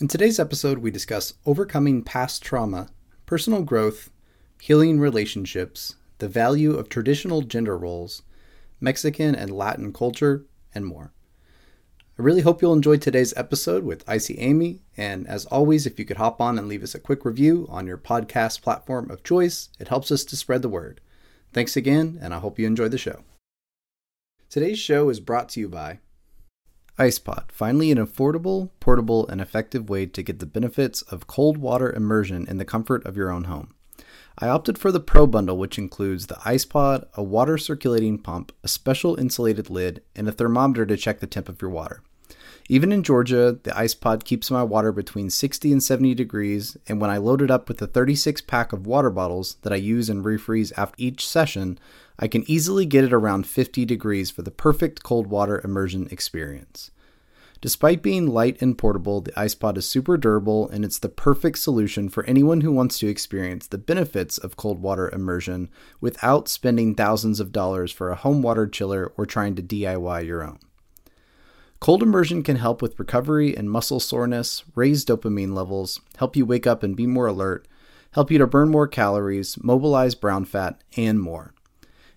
In today's episode, we discuss overcoming past trauma, personal growth, healing relationships, the value of traditional gender roles, Mexican and Latin culture, and more. I really hope you'll enjoy today's episode with Icy Ayme, and as always, if you could hop on and leave us a quick review on your podcast platform of choice, it helps us to spread the word. Thanks again, and I hope you enjoy the show. Today's show is brought to you by IcePod, finally an affordable, portable, and effective way to get the benefits of cold water immersion in the comfort of your own home. I opted for the Pro Bundle, which includes the IcePod, a water circulating pump, a special insulated lid, and a thermometer to check the temp of your water. Even in Georgia, the IcePod keeps my water between 60 and 70 degrees, and when I load it up with the 36 pack of water bottles that I use and refreeze after each session, I can easily get it around 50 degrees for the perfect cold water immersion experience. Despite being light and portable, the IcePod is super durable and it's the perfect solution for anyone who wants to experience the benefits of cold water immersion without spending thousands of dollars for a home water chiller or trying to DIY your own. Cold immersion can help with recovery and muscle soreness, raise dopamine levels, help you wake up and be more alert, help you to burn more calories, mobilize brown fat, and more.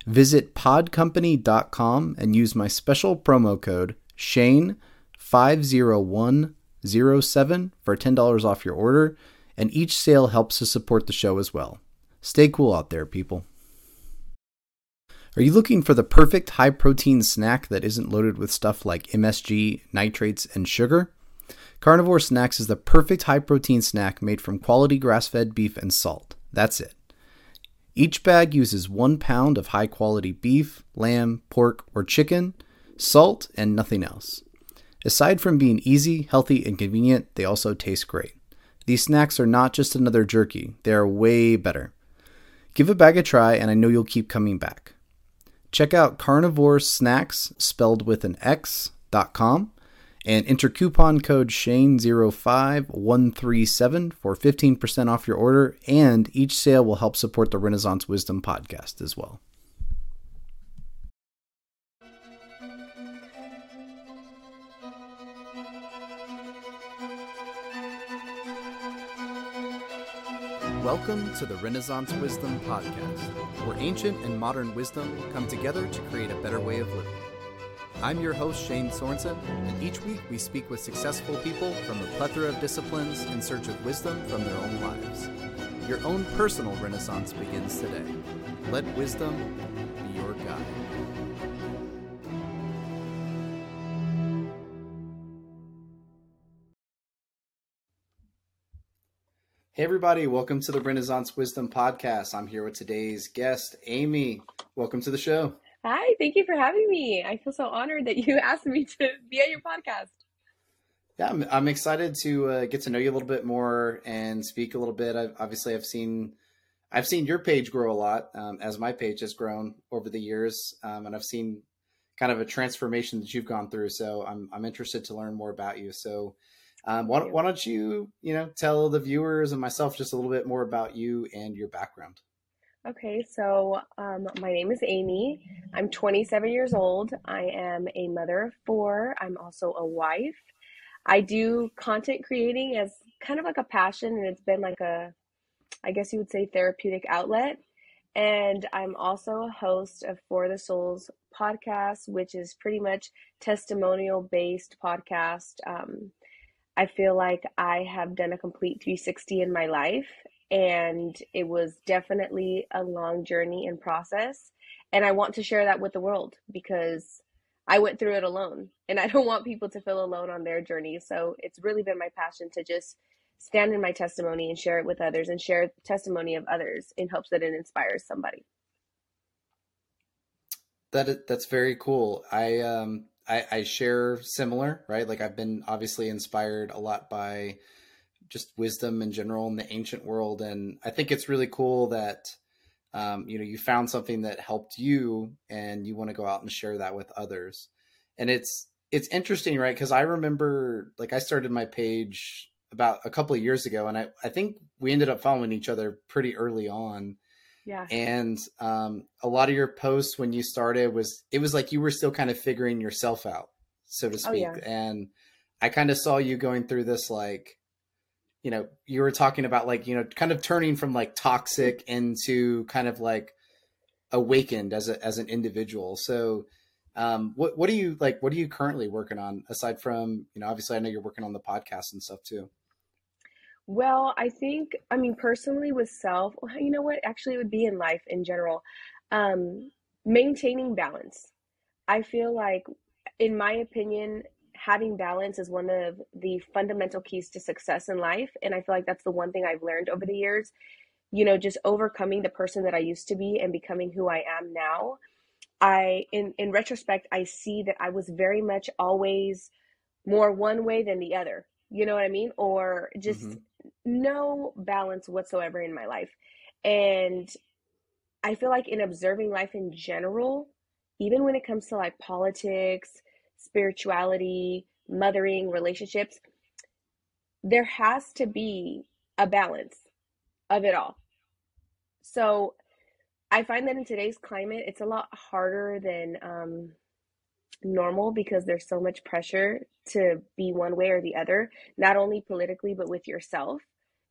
Visit podcompany.com and use my special promo code SHANE50107 for $10 off your order, and each sale helps to support the show as well. Stay cool out there, people. Are you looking for the perfect high protein snack that isn't loaded with stuff like MSG, nitrates, and sugar? Carnivore Snax is the perfect high protein snack made from quality grass fed beef and salt. That's it. Each bag uses one pound of high quality beef, lamb, pork, or chicken, salt, and nothing else. Aside from being easy, healthy, and convenient, they also taste great. These snacks are not just another jerky, they are way better. Give a bag a try, and I know you'll keep coming back. Check out Carnivore Snax, spelled with an X.com, and enter coupon code SHANE05137 for 15% off your order, and each sale will help support the Renaissance Wisdom podcast as well. Welcome to the Renaissance Wisdom Podcast, where ancient and modern wisdom come together to create a better way of living. I'm your host, Shane Sorensen, and each week we speak with successful people from a plethora of disciplines in search of wisdom from their own lives. Your own personal renaissance begins today. Let wisdom be your guide. Hey, everybody, welcome to the Renaissance Wisdom Podcast. I'm here with today's guest, Ayme. Welcome to the show. Hi, thank you for having me. I feel so honored that you asked me to be on your podcast. Yeah, I'm, I'm excited to uh, get to know you a little bit more and speak a little bit. I've, obviously, I've seen I've seen your page grow a lot um, as my page has grown over the years, um, and I've seen kind of a transformation that you've gone through. So I'm I'm interested to learn more about you. So um, why, why don't you, you know, tell the viewers and myself just a little bit more about you and your background? Okay, so um, my name is Ayme. I'm 27 years old. I am a mother of four. I'm also a wife. I do content creating as kind of like a passion, and it's been like a, I guess you would say, therapeutic outlet. And I'm also a host of For the Souls podcast, which is pretty much testimonial based podcast. Um, I feel like I have done a complete 360 in my life, and it was definitely a long journey and process. And I want to share that with the world because I went through it alone, and I don't want people to feel alone on their journey. So it's really been my passion to just stand in my testimony and share it with others and share testimony of others in hopes that it inspires somebody. That that's very cool. I um I, I share similar, right? Like I've been obviously inspired a lot by just wisdom in general in the ancient world, and I think it's really cool that um, you know you found something that helped you, and you want to go out and share that with others. And it's it's interesting, right? Because I remember like I started my page about a couple of years ago, and I I think we ended up following each other pretty early on yeah. And um, a lot of your posts when you started was it was like you were still kind of figuring yourself out, so to speak. Oh, yeah. And I kind of saw you going through this like you know, you were talking about like, you know, kind of turning from like toxic into kind of like awakened as a as an individual. So um what what are you like what are you currently working on aside from, you know, obviously I know you're working on the podcast and stuff too. Well, I think, I mean, personally with self, you know what? Actually, it would be in life in general. Um, maintaining balance. I feel like, in my opinion, having balance is one of the fundamental keys to success in life. And I feel like that's the one thing I've learned over the years. You know, just overcoming the person that I used to be and becoming who I am now. I, in, in retrospect, I see that I was very much always more one way than the other. You know what I mean? Or just hmm no balance whatsoever in my life. And I feel like in observing life in general, even when it comes to like politics, spirituality, mothering, relationships, there has to be a balance of it all. So I find that in today's climate, it's a lot harder than um, normal because there's so much pressure to be one way or the other, not only politically, but with yourself,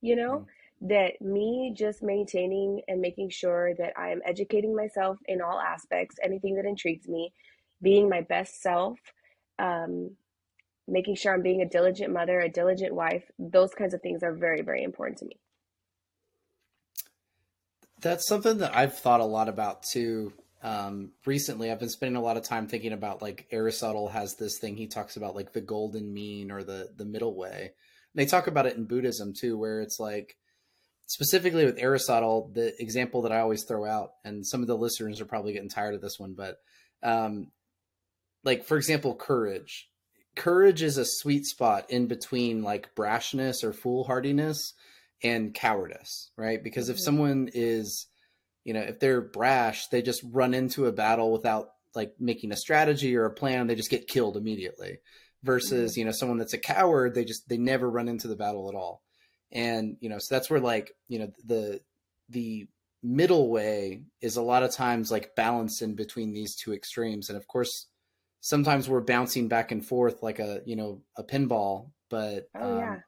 you know, hmm that me just maintaining and making sure that I am educating myself in all aspects, anything that intrigues me, being my best self, um, making sure I'm being a diligent mother, a diligent wife, those kinds of things are very, very important to me. That's something that I've thought a lot about too. Um, recently, I've been spending a lot of time thinking about like Aristotle has this thing he talks about like the golden mean or the the middle way. And they talk about it in Buddhism too, where it's like specifically with Aristotle, the example that I always throw out, and some of the listeners are probably getting tired of this one, but um, like for example, courage. Courage is a sweet spot in between like brashness or foolhardiness and cowardice, right? Because if Mhm. someone is, you know, if they're brash, they just run into a battle without like making a strategy or a plan, they just get killed immediately. Versus, you know, someone that's a coward, they just they never run into the battle at all. And, you know, so that's where like, you know, the the middle way is a lot of times like balanced in between these two extremes. And of course, sometimes we're bouncing back and forth like a, you know, a pinball, but Oh, um yeah.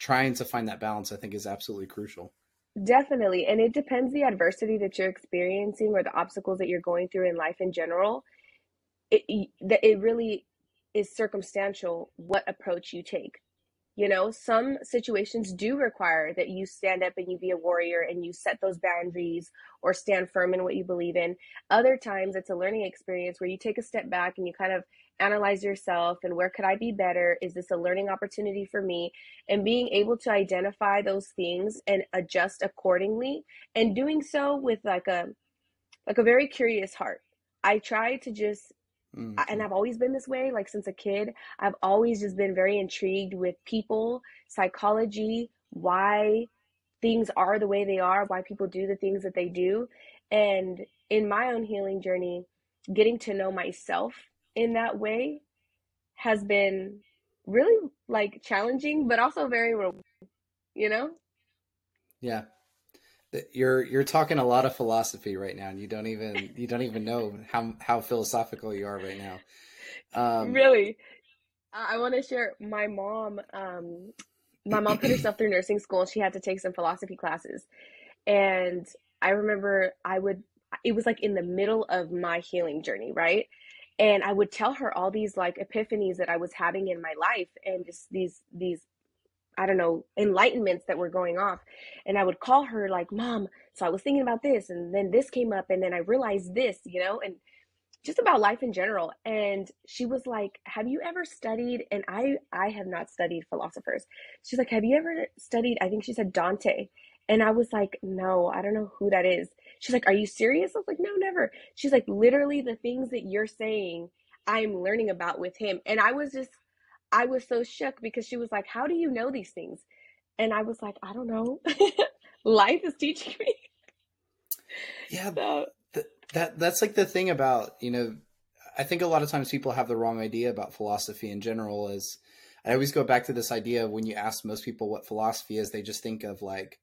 trying to find that balance i think is absolutely crucial Definitely. And it depends the adversity that you're experiencing or the obstacles that you're going through in life in general. It that it really is circumstantial what approach you take. You know, some situations do require that you stand up and you be a warrior and you set those boundaries or stand firm in what you believe in. Other times it's a learning experience where you take a step back and you kind of analyze yourself and where could I be better? Is this a learning opportunity for me? And being able to identify those things and adjust accordingly and doing so with like a like a very curious heart. I try to just and hmm I've always been this way, like since a kid. I've always just been very intrigued with people, psychology, why things are the way they are, why people do the things that they do. And in my own healing journey, getting to know myself in that way has been really like challenging, but also very, rewarding, you know? yeah you're you're talking a lot of philosophy right now and you don't even you don't even know how how philosophical you are right now um Really. I, want to share my mom, um, my mom put herself through nursing school and she had to take some philosophy classes. And I remember I would, it was like in the middle of my healing journey, right? And I would tell her all these like epiphanies that I was having in my life and just these, these, I don't know, enlightenments that were going off. And I would call her like, Mom, so I was thinking about this and then this came up and then I realized this, you know, and just about life in general. And she was like have you ever studied and i i have not studied philosophers. She's like have you ever studied i think she said dante. And i was like no i don't know who that is. She's like are you serious? I was like no never. She's like literally the things that you're saying i'm learning about with him. And i was just i was so shook because she was like how do you know these things? And i was like i don't know. Life is teaching me. Yeah so th- that that's like the thing about you know i think a lot of times people have the wrong idea about philosophy in general is i always go back to this idea of when you ask most people what philosophy is they just think of like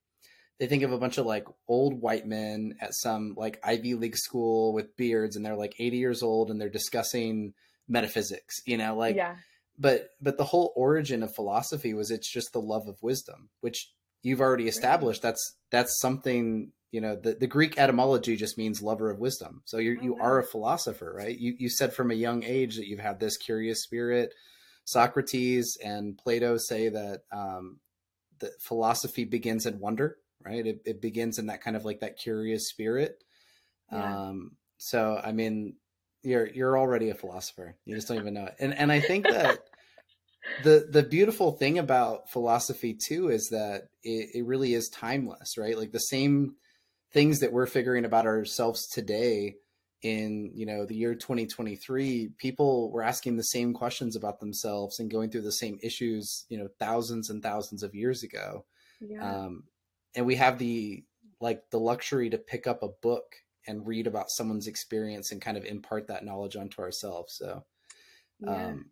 they think of a bunch of like old white men at some like ivy league school with beards and they're like 80 years old and they're discussing metaphysics you know like yeah but but the whole origin of philosophy was it's just the love of wisdom, which you've already established. That's that's something you know the, the greek etymology just means lover of wisdom. So you you are a philosopher right? You you said from a young age that you've had this curious spirit. Socrates and plato say that um that philosophy begins in wonder right? It, it begins in that kind of like that curious spirit. Yeah. um so i mean you're you're already a philosopher. You just don't even know it. And and i think that the the beautiful thing about philosophy too is that it, it really is timeless right like the same things that we're figuring about ourselves today in you know the year 2023 people were asking the same questions about themselves and going through the same issues you know thousands and thousands of years ago yeah. um, and we have the like the luxury to pick up a book and read about someone's experience and kind of impart that knowledge onto ourselves so yeah. um,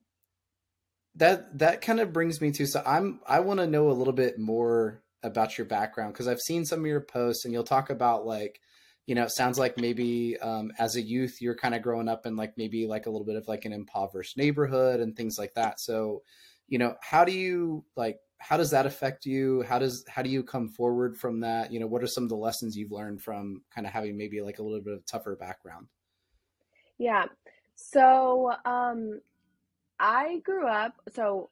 that that kind of brings me to so i'm i want to know a little bit more about your background because I've seen some of your posts and you'll talk about like, you know, it sounds like maybe um, as a youth you're kind of growing up in like maybe like a little bit of like an impoverished neighborhood and things like that. So, you know, how do you like how does that affect you? How does how do you come forward from that? You know, what are some of the lessons you've learned from kind of having maybe like a little bit of tougher background? Yeah. So, um I grew up so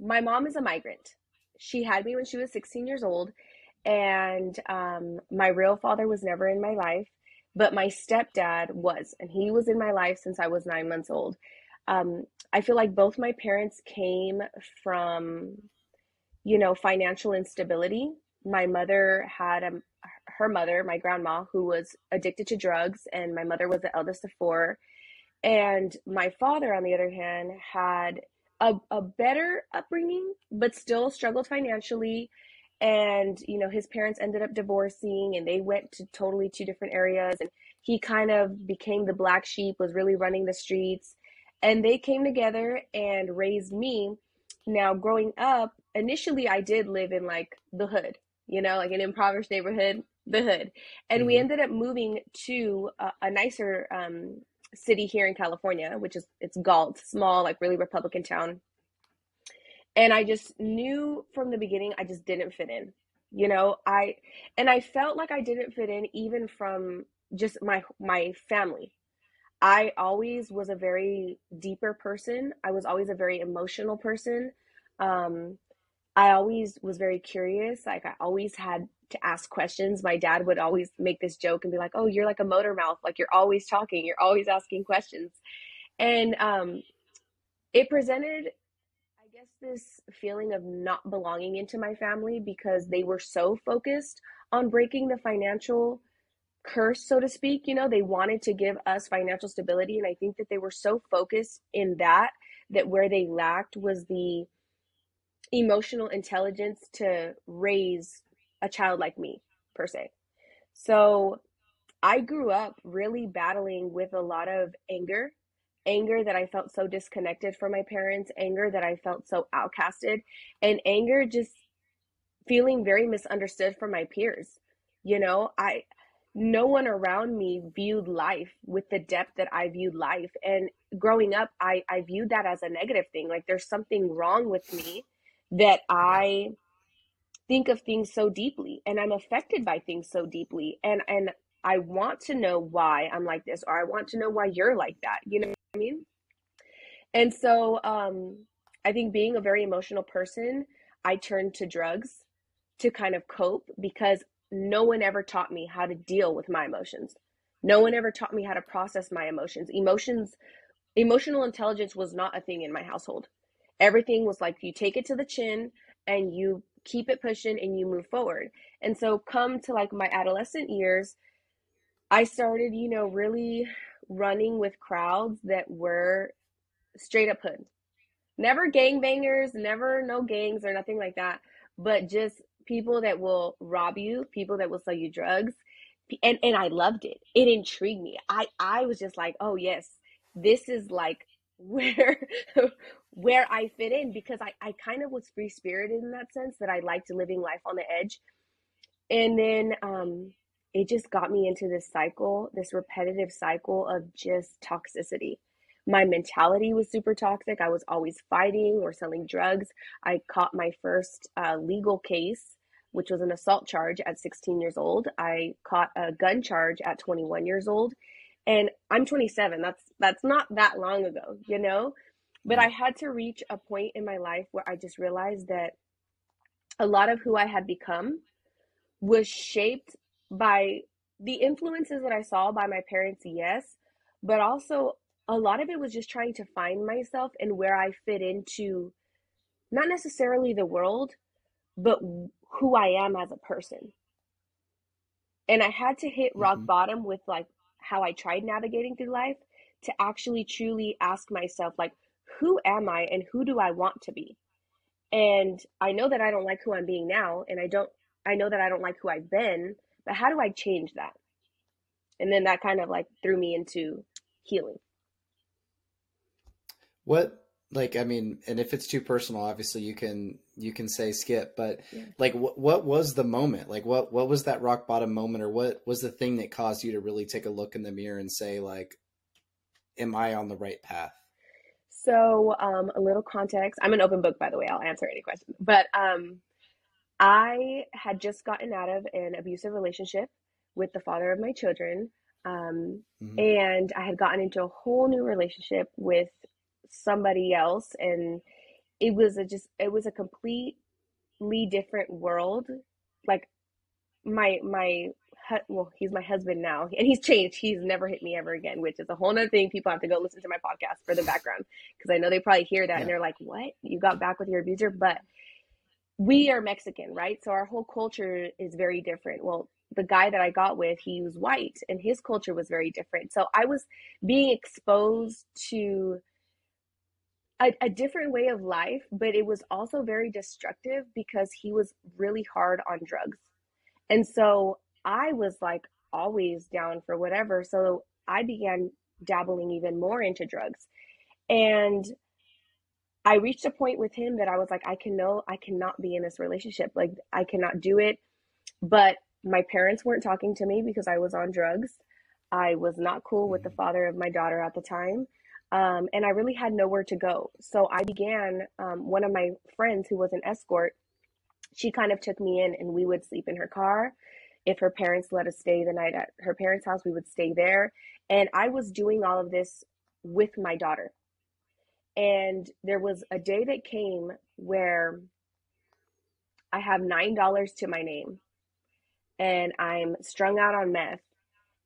my mom is a migrant. She had me when she was 16 years old and um, my real father was never in my life but my stepdad was and he was in my life since i was nine months old. Um, i feel like both my parents came from you know financial instability. My mother had a, her mother my grandma who was addicted to drugs and my mother was the eldest of four and my father on the other hand had a, a better upbringing, but still struggled financially. And, you know, his parents ended up divorcing and they went to totally two different areas. And he kind of became the black sheep, was really running the streets. And they came together and raised me. Now, growing up, initially I did live in like the hood, you know, like an impoverished neighborhood, the hood. And mm-hmm. we ended up moving to a, a nicer um, city here in California, which is it's Galt, small, like really Republican town. And I just knew from the beginning I just didn't fit in. You know, I and I felt like I didn't fit in even from just my my family. I always was a very deeper person. I was always a very emotional person. Um, I always was very curious. Like I always had to ask questions. My dad would always make this joke and be like, "Oh, you're like a motor mouth. Like you're always talking. You're always asking questions." And um, it presented, I guess, this feeling of not belonging into my family because they were so focused on breaking the financial curse, so to speak. You know, they wanted to give us financial stability, and I think that they were so focused in that that where they lacked was the emotional intelligence to raise a child like me, per se. So I grew up really battling with a lot of anger, anger that I felt so disconnected from my parents, anger that I felt so outcasted, and anger just feeling very misunderstood from my peers. You know, I no one around me viewed life with the depth that I viewed life. And growing up, I, I viewed that as a negative thing. Like there's something wrong with me that I think of things so deeply and I'm affected by things so deeply and and I want to know why I'm like this or I want to know why you're like that. You know what I mean? And so um I think being a very emotional person, I turned to drugs to kind of cope because no one ever taught me how to deal with my emotions. No one ever taught me how to process my emotions. Emotions emotional intelligence was not a thing in my household. Everything was like you take it to the chin and you keep it pushing and you move forward. And so come to like my adolescent years, I started, you know, really running with crowds that were straight up hood. Never gangbangers, never no gangs or nothing like that, but just people that will rob you, people that will sell you drugs. And and I loved it. It intrigued me. I I was just like, "Oh yes, this is like where where I fit in because I, I kind of was free spirited in that sense that I liked living life on the edge. And then um, it just got me into this cycle, this repetitive cycle of just toxicity my mentality was super toxic. I was always fighting or selling drugs. I caught my first uh, legal case, which was an assault charge at 16 years old. I caught a gun charge at 21 years old, and I'm 27. That's that's not that long ago, you know. But I had to reach a point in my life where I just realized that a lot of who I had become was shaped by the influences that I saw by my parents, yes, but also a lot of it was just trying to find myself and where I fit into not necessarily the world, but who I am as a person. And I had to hit rock mm-hmm. bottom with like how I tried navigating through life to actually truly ask myself like who am I and who do I want to be? And I know that I don't like who I'm being now and I don't I know that I don't like who I've been, but how do I change that? And then that kind of like threw me into healing. What like I mean, and if it's too personal, obviously you can you can say skip, but yeah. like what what was the moment? Like what what was that rock bottom moment or what was the thing that caused you to really take a look in the mirror and say like am I on the right path? So, um a little context. I'm an open book by the way. I'll answer any questions. But um I had just gotten out of an abusive relationship with the father of my children. Um, mm-hmm. And I had gotten into a whole new relationship with somebody else and it was a just it was a completely different world. Like my my well he's my husband now and he's changed. He's never hit me ever again which is a whole nother thing people have to go listen to my podcast for the background because i know they probably hear that yeah. and they're like what? You got back with your abuser? But we are mexican right? So our whole culture is very different. Well the guy that i got with he was white and his culture was very different. So i was being exposed to a, a different way of life, but it was also very destructive because he was really hard on drugs. And so I was like always down for whatever. So I began dabbling even more into drugs. And I reached a point with him that I was like, I can know I cannot be in this relationship. Like I cannot do it. But my parents weren't talking to me because I was on drugs. I was not cool with the mm. father of my daughter at the time. Um, and I really had nowhere to go. So I began, um, one of my friends who was an escort, she kind of took me in and we would sleep in her car. If her parents let us stay the night at her parents' house, we would stay there. And I was doing all of this with my daughter. And there was a day that came where I have $9 to my name and I'm strung out on meth.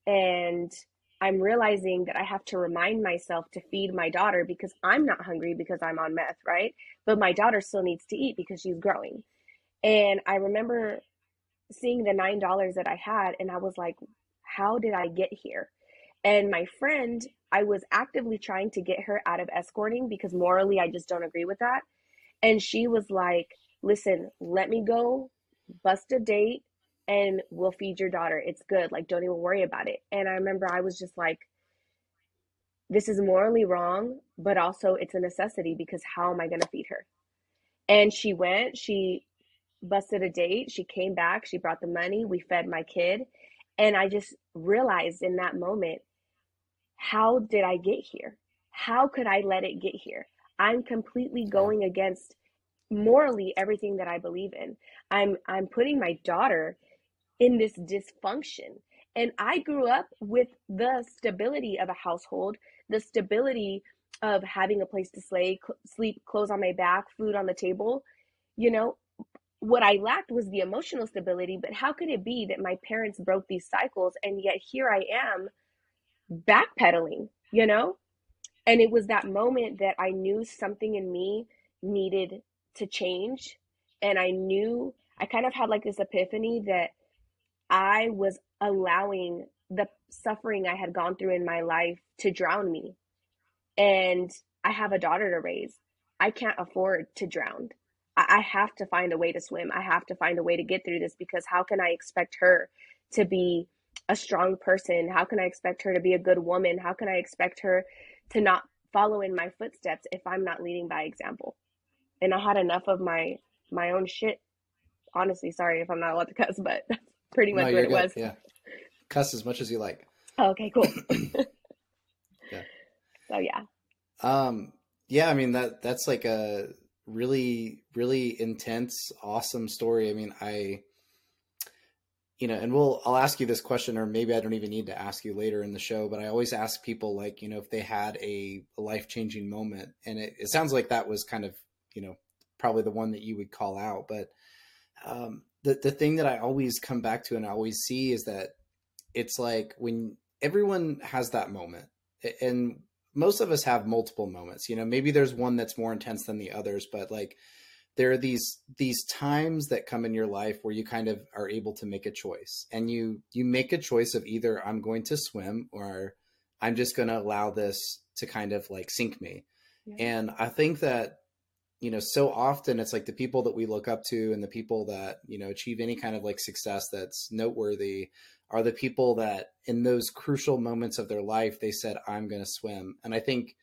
And I'm realizing that I have to remind myself to feed my daughter because I'm not hungry because I'm on meth, right? But my daughter still needs to eat because she's growing. And I remember seeing the $9 that I had and I was like, how did I get here? And my friend, I was actively trying to get her out of escorting because morally I just don't agree with that. And she was like, listen, let me go bust a date and we'll feed your daughter. It's good. Like, don't even worry about it. And I remember I was just like, this is morally wrong, but also it's a necessity because how am I going to feed her? And she went, she busted a date, she came back, she brought the money, we fed my kid. And I just realized in that moment, how did I get here? How could I let it get here? I'm completely going against morally everything that I believe in. I'm I'm putting my daughter in this dysfunction. And I grew up with the stability of a household, the stability of having a place to slay, sleep, clothes on my back, food on the table. You know, what I lacked was the emotional stability, but how could it be that my parents broke these cycles and yet here I am backpedaling, you know? And it was that moment that I knew something in me needed to change. And I knew, I kind of had like this epiphany that I was allowing the suffering I had gone through in my life to drown me. And I have a daughter to raise. I can't afford to drown. I, have to find a way to swim. I have to find a way to get through this because how can I expect her to be a strong person? How can I expect her to be a good woman? How can I expect her to not follow in my footsteps if I'm not leading by example? And I had enough of my my own shit. Honestly, sorry if I'm not allowed to cuss, but pretty much no, what it good. was. Yeah. Cuss as much as you like. Oh, okay, cool. yeah. So yeah. Um, yeah, I mean that that's like a really really intense, awesome story. I mean, I you know, and we'll I'll ask you this question, or maybe I don't even need to ask you later in the show, but I always ask people like, you know, if they had a, a life changing moment, and it, it sounds like that was kind of, you know, probably the one that you would call out. But um, the the thing that I always come back to and I always see is that it's like when everyone has that moment, and most of us have multiple moments. You know, maybe there's one that's more intense than the others, but like there are these these times that come in your life where you kind of are able to make a choice and you you make a choice of either i'm going to swim or i'm just going to allow this to kind of like sink me yeah. and i think that you know so often it's like the people that we look up to and the people that you know achieve any kind of like success that's noteworthy are the people that in those crucial moments of their life they said i'm going to swim and i think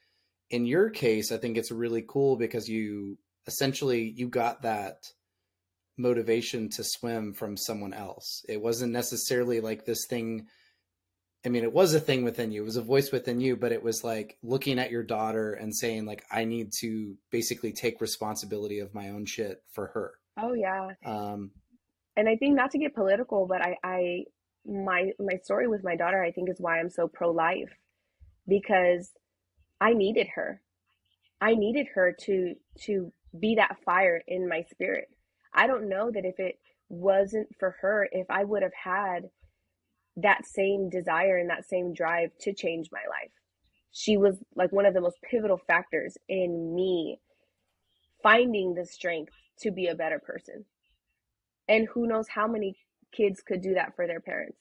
in your case i think it's really cool because you essentially you got that motivation to swim from someone else. It wasn't necessarily like this thing. I mean, it was a thing within you. It was a voice within you, but it was like looking at your daughter and saying, like, I need to basically take responsibility of my own shit for her. Oh yeah. Um, and I think not to get political, but I, I, my, my story with my daughter, I think is why I'm so pro life because I needed her. I needed her to, to be that fire in my spirit. I don't know that if it wasn't for her, if I would have had that same desire and that same drive to change my life. She was like one of the most pivotal factors in me finding the strength to be a better person. And who knows how many kids could do that for their parents,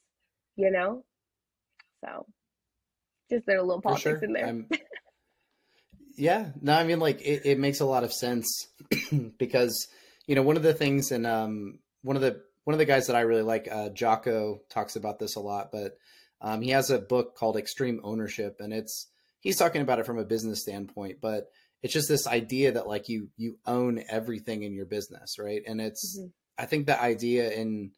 you know? So just there a little politics sure. in there. Yeah, no, I mean, like it, it makes a lot of sense because you know one of the things, and um, one of the one of the guys that I really like, uh, Jocko, talks about this a lot, but um, he has a book called Extreme Ownership, and it's he's talking about it from a business standpoint, but it's just this idea that like you you own everything in your business, right? And it's mm-hmm. I think the idea in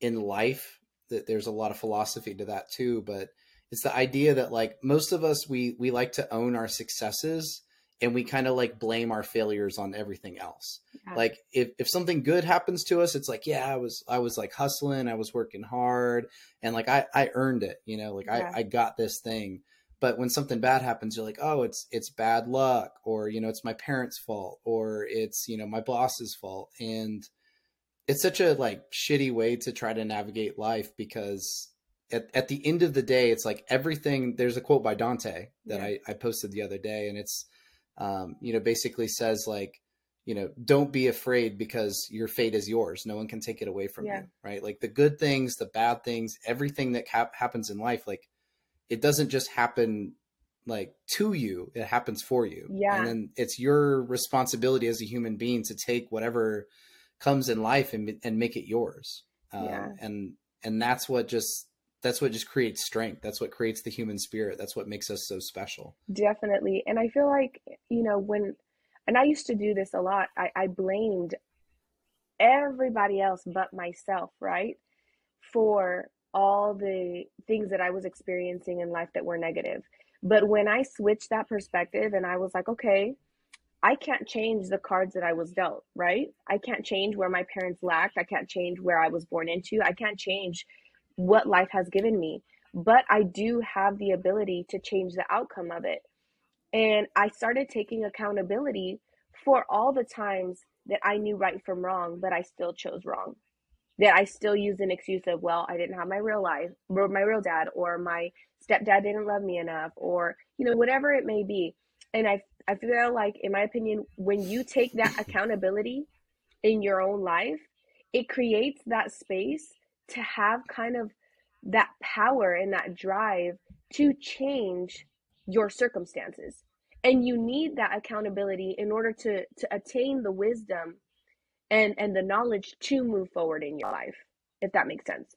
in life that there's a lot of philosophy to that too, but it's the idea that like most of us we we like to own our successes and we kind of like blame our failures on everything else. Yeah. Like if, if something good happens to us, it's like, yeah, I was, I was like hustling, I was working hard and like, I, I earned it, you know, like yeah. I, I got this thing. But when something bad happens, you're like, oh, it's, it's bad luck or, you know, it's my parents fault or it's, you know, my boss's fault. And it's such a like shitty way to try to navigate life because at, at the end of the day, it's like everything. There's a quote by Dante that yeah. I, I posted the other day, and it's, um, you know, basically says like, you know, don't be afraid because your fate is yours. No one can take it away from yeah. you, right? Like the good things, the bad things, everything that cap- happens in life, like it doesn't just happen like to you; it happens for you. Yeah, and then it's your responsibility as a human being to take whatever comes in life and and make it yours. Um, yeah, and and that's what just that's what just creates strength that's what creates the human spirit that's what makes us so special definitely and i feel like you know when and i used to do this a lot i, I blamed everybody else but myself right for all the things that i was experiencing in life that were negative but when i switched that perspective and i was like okay I can't change the cards that I was dealt, right? I can't change where my parents lacked. I can't change where I was born into. I can't change what life has given me, but I do have the ability to change the outcome of it. And I started taking accountability for all the times that I knew right from wrong, but I still chose wrong. That I still used an excuse of, well, I didn't have my real life, or my real dad, or my stepdad didn't love me enough, or, you know, whatever it may be. And I, I feel like, in my opinion, when you take that accountability in your own life, it creates that space to have kind of that power and that drive to change your circumstances. And you need that accountability in order to to attain the wisdom and and the knowledge to move forward in your life if that makes sense.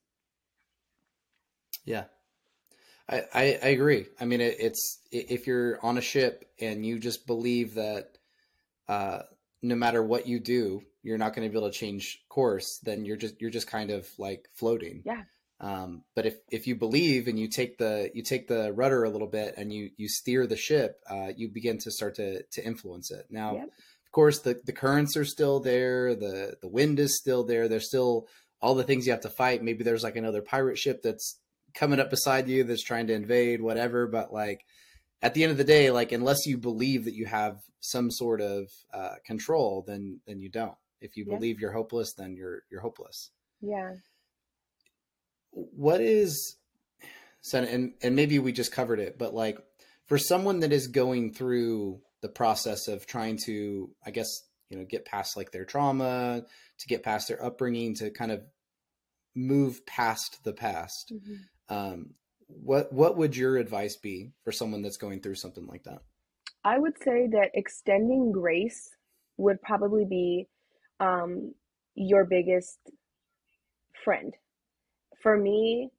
Yeah. I i, I agree. I mean it, it's if you're on a ship and you just believe that uh no matter what you do you're not going to be able to change course then you're just you're just kind of like floating yeah Um, but if, if you believe and you take the you take the rudder a little bit and you you steer the ship, uh, you begin to start to to influence it. Now, yep. of course, the the currents are still there, the the wind is still there. There's still all the things you have to fight. Maybe there's like another pirate ship that's coming up beside you that's trying to invade, whatever. But like at the end of the day, like unless you believe that you have some sort of uh, control, then then you don't. If you believe you're hopeless, then you're you're hopeless. Yeah. What is so and and maybe we just covered it, but like for someone that is going through the process of trying to, I guess, you know, get past like their trauma, to get past their upbringing, to kind of move past the past. Mm-hmm. Um, what what would your advice be for someone that's going through something like that? I would say that extending grace would probably be um, your biggest friend. For me,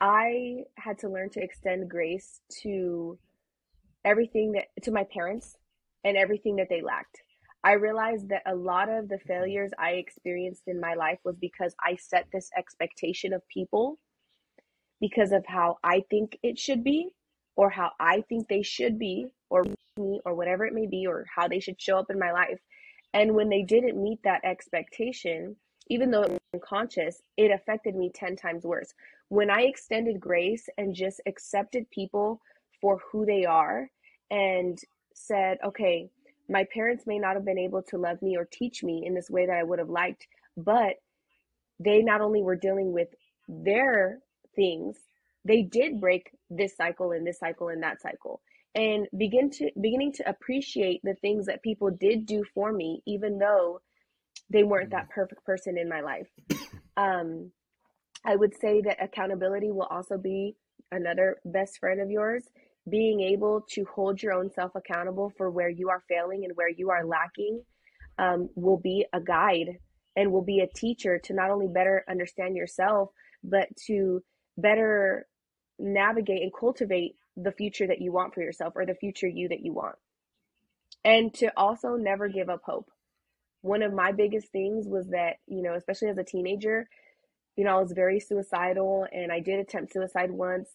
I had to learn to extend grace to everything that to my parents and everything that they lacked. I realized that a lot of the failures I experienced in my life was because I set this expectation of people because of how I think it should be or how I think they should be or me or whatever it may be or how they should show up in my life. And when they didn't meet that expectation, even though it was unconscious, it affected me 10 times worse. When I extended grace and just accepted people for who they are and said, okay, my parents may not have been able to love me or teach me in this way that I would have liked, but they not only were dealing with their things, they did break this cycle and this cycle and that cycle. And begin to beginning to appreciate the things that people did do for me, even though they weren't that perfect person in my life. Um, I would say that accountability will also be another best friend of yours being able to hold your own self accountable for where you are failing and where you are lacking um, will be a guide and will be a teacher to not only better understand yourself, but to better navigate and cultivate the future that you want for yourself or the future you that you want. And to also never give up hope. One of my biggest things was that, you know, especially as a teenager, you know, I was very suicidal and I did attempt suicide once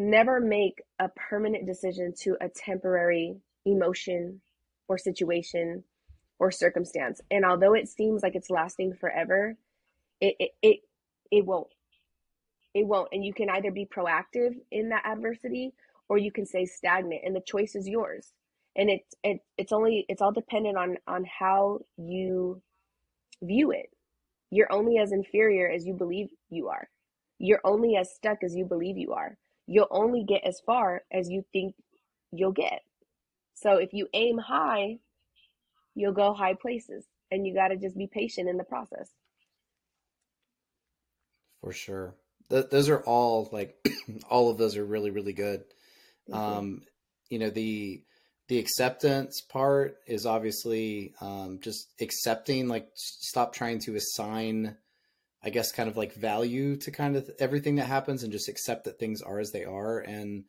never make a permanent decision to a temporary emotion or situation or circumstance. And although it seems like it's lasting forever, it it it, it won't. It won't. And you can either be proactive in that adversity or you can stay stagnant and the choice is yours. And it's it, it's only it's all dependent on on how you view it. You're only as inferior as you believe you are. You're only as stuck as you believe you are you'll only get as far as you think you'll get. So if you aim high, you'll go high places and you got to just be patient in the process. For sure. Th- those are all like all of those are really really good. Um you know the the acceptance part is obviously um, just accepting like stop trying to assign I guess, kind of like value to kind of everything that happens and just accept that things are as they are. And,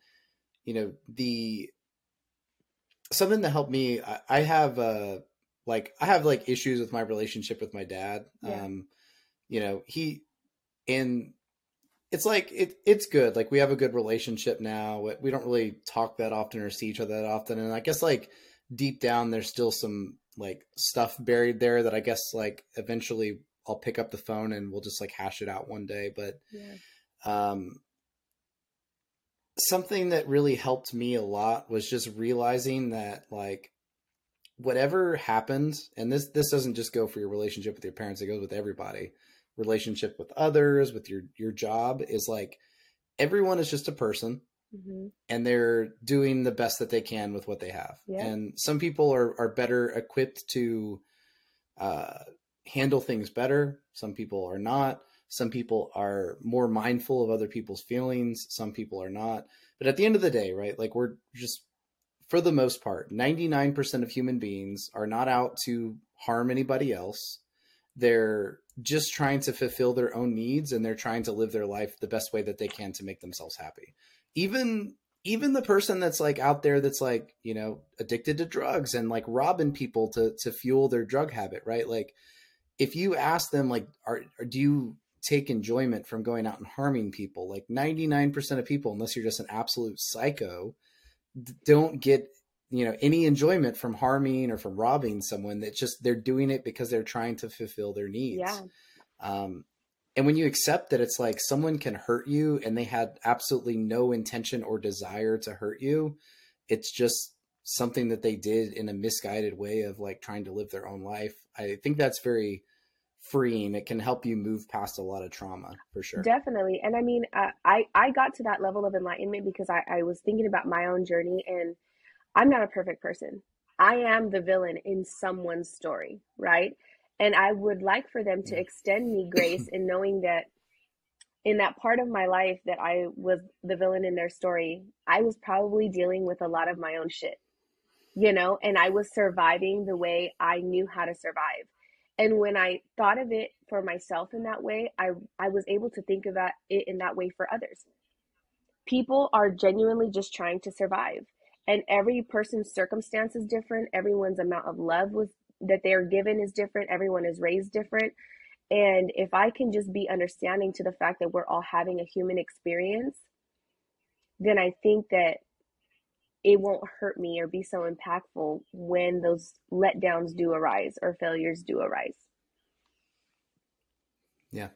you know, the something that helped me, I, I have, uh, like, I have like issues with my relationship with my dad. Yeah. Um, you know, he, and it's like, it, it's good. Like, we have a good relationship now. We don't really talk that often or see each other that often. And I guess, like, deep down, there's still some like stuff buried there that I guess, like, eventually I'll pick up the phone and we'll just like hash it out one day. But yeah. um, something that really helped me a lot was just realizing that like whatever happens, and this this doesn't just go for your relationship with your parents; it goes with everybody. Relationship with others, with your your job is like everyone is just a person. Mm-hmm. and they're doing the best that they can with what they have. Yeah. And some people are, are better equipped to uh, handle things better. Some people are not. Some people are more mindful of other people's feelings. Some people are not. But at the end of the day, right, like we're just, for the most part, 99% of human beings are not out to harm anybody else. They're just trying to fulfill their own needs and they're trying to live their life the best way that they can to make themselves happy. Even even the person that's like out there that's like, you know, addicted to drugs and like robbing people to to fuel their drug habit, right? Like if you ask them like are, do you take enjoyment from going out and harming people. Like 99% of people, unless you're just an absolute psycho, don't get you know any enjoyment from harming or from robbing someone that just they're doing it because they're trying to fulfill their needs Yeah. um, and when you accept that it's like someone can hurt you and they had absolutely no intention or desire to hurt you it's just something that they did in a misguided way of like trying to live their own life i think that's very freeing it can help you move past a lot of trauma for sure Definitely. And I mean, uh, I I got to that level of enlightenment because I I was thinking about my own journey and I'm not a perfect person. I am the villain in someone's story, right? And I would like for them to mm. extend me grace in knowing that in that part of my life that I was the villain in their story, I was probably dealing with a lot of my own shit, you know, and I was surviving the way I knew how to survive. And when I thought of it for myself in that way, I I was able to think about it in that way for others. People are genuinely just trying to survive. And every person's circumstance is different. Everyone's amount of love was that they're given is different. Everyone is raised different. And if I can just be understanding to the fact that we're all having a human experience, then I think that it won't hurt me or be so impactful when those letdowns do arise or failures do arise. yeah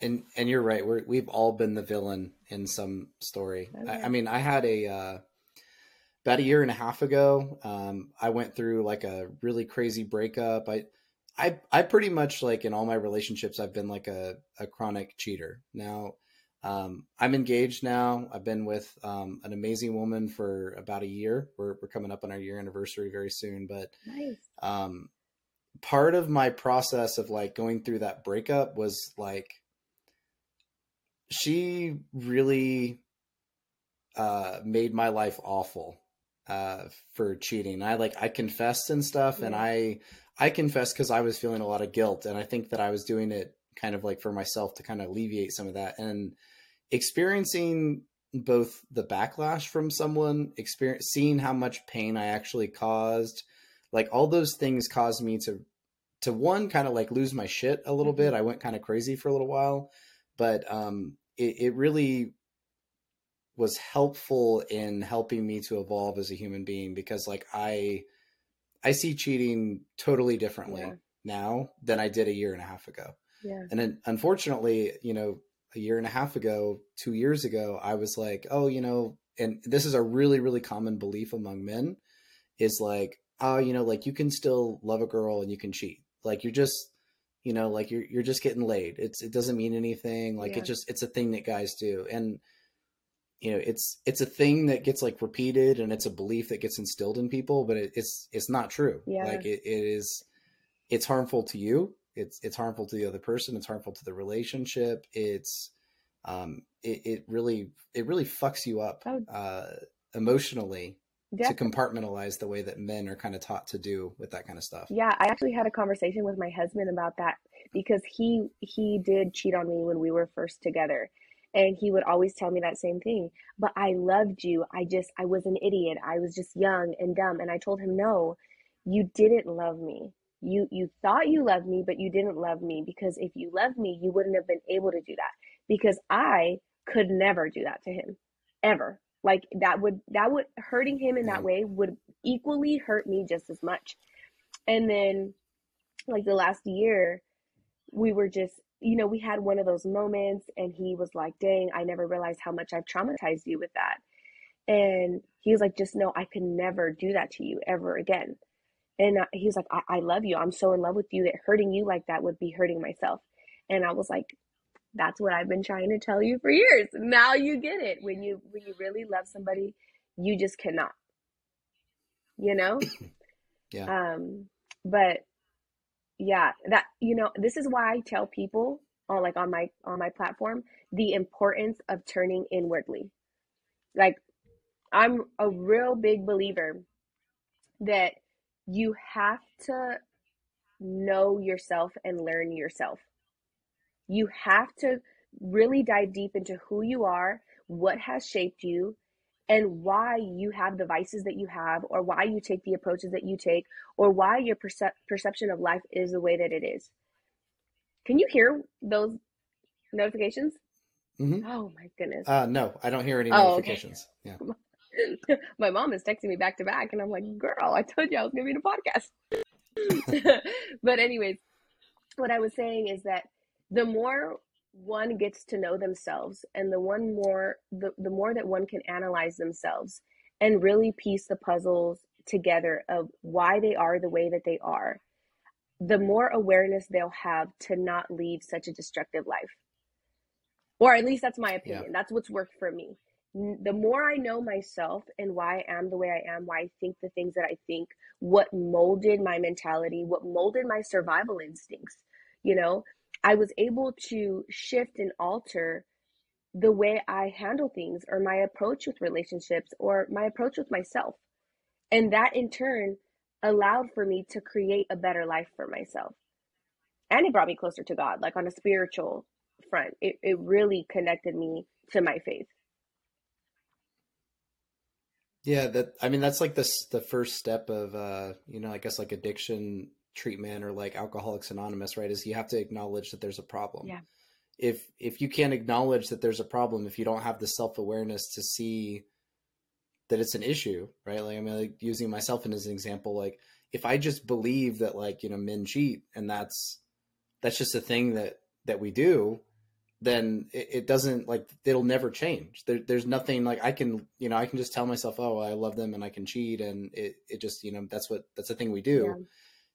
and and you're right we're, we've all been the villain in some story Oh, I. I mean i had a uh about a year and a half ago um i went through like a really crazy breakup. I i i pretty much like in all my relationships i've been like a, a chronic cheater. Now um i'm engaged now. I've been with um an amazing woman for about a year. We're, we're coming up on our year anniversary very soon but Nice. um part of my process of like going through that breakup was like she really uh made my life awful uh for cheating. I like i confessed and stuff and i i confessed because i was feeling a lot of guilt and i think that i was doing it kind of like for myself to kind of alleviate some of that and experiencing both the backlash from someone experience seeing how much pain i actually caused like all those things caused me to to one kind of like lose my shit a little Mhm. bit. I went kind of crazy for a little while but um it, it really was helpful in helping me to evolve as a human being because like i i see cheating totally differently Yeah. now than i did a year and a half ago Yeah. and then unfortunately you know a year and a half ago two years ago i was like oh you know and this is a really really common belief among men is like oh you know like you can still love a girl and you can cheat like you're just you know like you're you're just getting laid it's it doesn't mean anything like Yeah. it just it's a thing that guys do and you know it's it's a thing that gets like repeated and it's a belief that gets instilled in people but it, it's it's not true Yeah. like it, it is it's harmful to you it's it's harmful to the other person it's harmful to the relationship it's um it, it really it really fucks you up Oh. uh emotionally Def- to compartmentalize the way that men are kind of taught to do with that kind of stuff Yeah, I actually had a conversation with my husband about that because he he did cheat on me when we were first together. And he would always tell me that same thing. But I loved you. I just I was an idiot. I was just young and dumb. And I told him, "No, you didn't love me. You you thought you loved me, but you didn't love me because if you loved me, you wouldn't have been able to do that because I could never do that to him ever. Like that would that would hurting him in that way would equally hurt me just as much. And then like the last year, we were just, you know, we had one of those moments and he was like, dang, I never realized how much I've traumatized you with that. And he was like, just know I can never do that to you ever again. And he was like, I, I love you. I'm so in love with you that hurting you like that would be hurting myself. And I was like, that's what I've been trying to tell you for years. Now you get it. When you when you really love somebody, you just cannot. You know? yeah Um, but yeah, that you know, this is why I tell people on like on my on my platform the importance of turning inwardly. Like I'm a real big believer that you have to know yourself and learn yourself. You have to really dive deep into who you are, what has shaped you, and why you have the vices that you have, or why you take the approaches that you take, or why your percep- perception of life is the way that it is. Can you hear those notifications? Mhm. Oh my goodness. Uh, no, I don't hear any Oh, okay. notifications. Yeah. My mom is texting me back to back, and I'm like, girl, I told you I was gonna be in a podcast. but anyways, what I was saying is that the more one gets to know themselves and the one more the, the more that one can analyze themselves and really piece the puzzles together of why they are the way that they are, the more awareness they'll have to not lead such a destructive life. Or at least that's my Yeah. opinion. That's what's worked for me. The more I know myself and why I am the way I am, why I think the things that I think, what molded my mentality, what molded my survival instincts, you know, I was able to shift and alter the way I handle things or my approach with relationships or my approach with myself. And that in turn allowed for me to create a better life for myself. And it brought me closer to God, like on a spiritual front. It, it really connected me to my faith. Yeah, that I mean that's like this the first step of uh, you know, I guess like addiction treatment or like Alcoholics Anonymous, right? Is you have to acknowledge that there's a problem. Yeah. If if you can't acknowledge that there's a problem, if you don't have the self-awareness to see that it's an issue, right? Like I mean like using myself as an example, like if I just believe that like, you know, men cheat and that's that's just a thing that that we do, then it, it doesn't like it'll never change. There, there's nothing like I can, you know, I can just tell myself, oh, I love them and I can cheat, and it, it just, you know, that's what that's the thing we do. Yeah.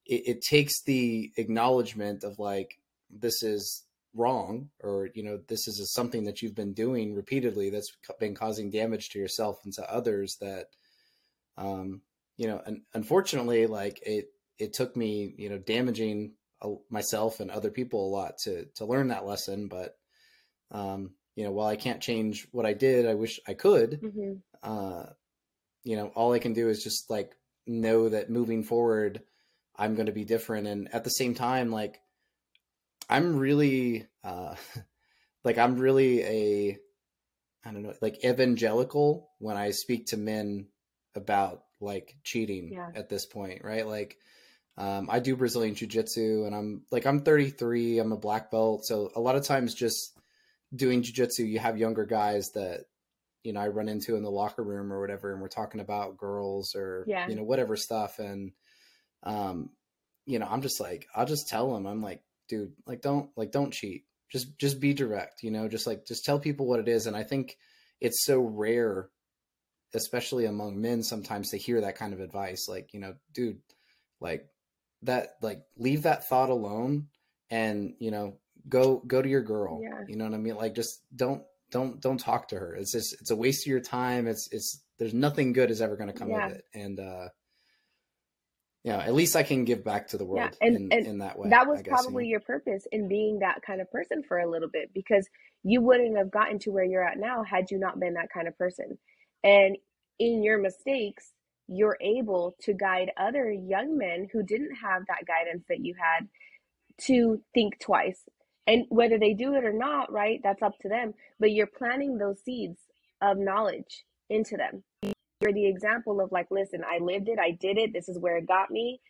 It, it takes the acknowledgement of like this is wrong, or you know, this is something that you've been doing repeatedly that's been causing damage to yourself and to others. That, um, you know, and unfortunately, like it, it took me, you know, damaging myself and other people a lot to to learn that lesson, but um, you know, while I can't change what I did, I wish I could. hmm Uh, you know, all I can do is just like know that moving forward, I'm going to be different. And at the same time, like, I'm really, uh, like, I'm really a, I don't know, like evangelical when I speak to men about like cheating Yeah. at this point, right? Like, um, I do Brazilian Jiu Jitsu and I'm like, I'm 33, I'm a black belt. So a lot of times just doing Jiu Jitsu, you have younger guys that, you know, I run into in the locker room or whatever, and we're talking about girls or, Yeah. you know, whatever stuff. And, um, you know, I'm just like, I'll just tell them, I'm like, dude, like, don't, like, don't cheat. Just, just be direct, you know, just like, just tell people what it is. And I think it's so rare, especially among men sometimes to hear that kind of advice. Like, you know, dude, like that, like, leave that thought alone and, you know, go, go to your girl. Yeah. You know what I mean? Like, just don't, don't, don't talk to her. It's just, it's a waste of your time. It's, it's, there's nothing good is ever going to come Yeah. of it. And, uh, yeah, at least I can give back to the world and- in, and in that way. that was guess, probably your purpose in being that kind of person for a little bit because you wouldn't have gotten to where you're at now had you not been that kind of person. And in your mistakes, you're able to guide other young men who didn't have that guidance that you had to think twice. And whether they do it or not, right, that's up to them. But you're planting those seeds of knowledge into them. You're the example of like, listen, I lived it, I did it, this is where it got me.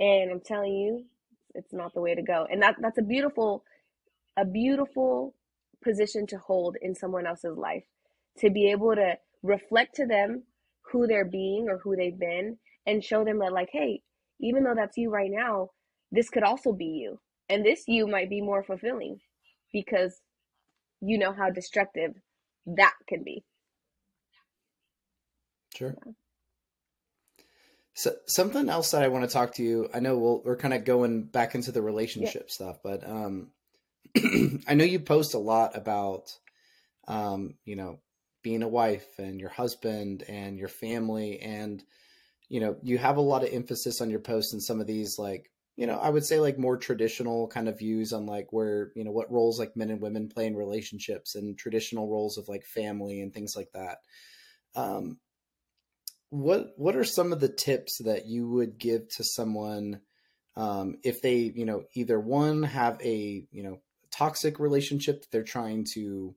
And I'm telling you, it's not the way to go. And that that's a beautiful, a beautiful position to hold in someone else's life. To be able to reflect to them who they're being or who they've been and show them that like, hey, even though that's you right now, this could also be you. And this you might be more fulfilling because you know how destructive that can be. Sure. So something else that I want to talk to you. I know we'll, we're kind of going back into the relationship stuff, but um, I know you post a lot about, um, you know, being a wife and your husband and your family, and you know, you have a lot of emphasis on your posts and some of these like, you know, I would say like more traditional kind of views on like where you know what roles like men and women play in relationships and traditional roles of like family and things like that. Um, what what are some of the tips that you would give to someone um, if they you know either one have a you know toxic relationship that they're trying to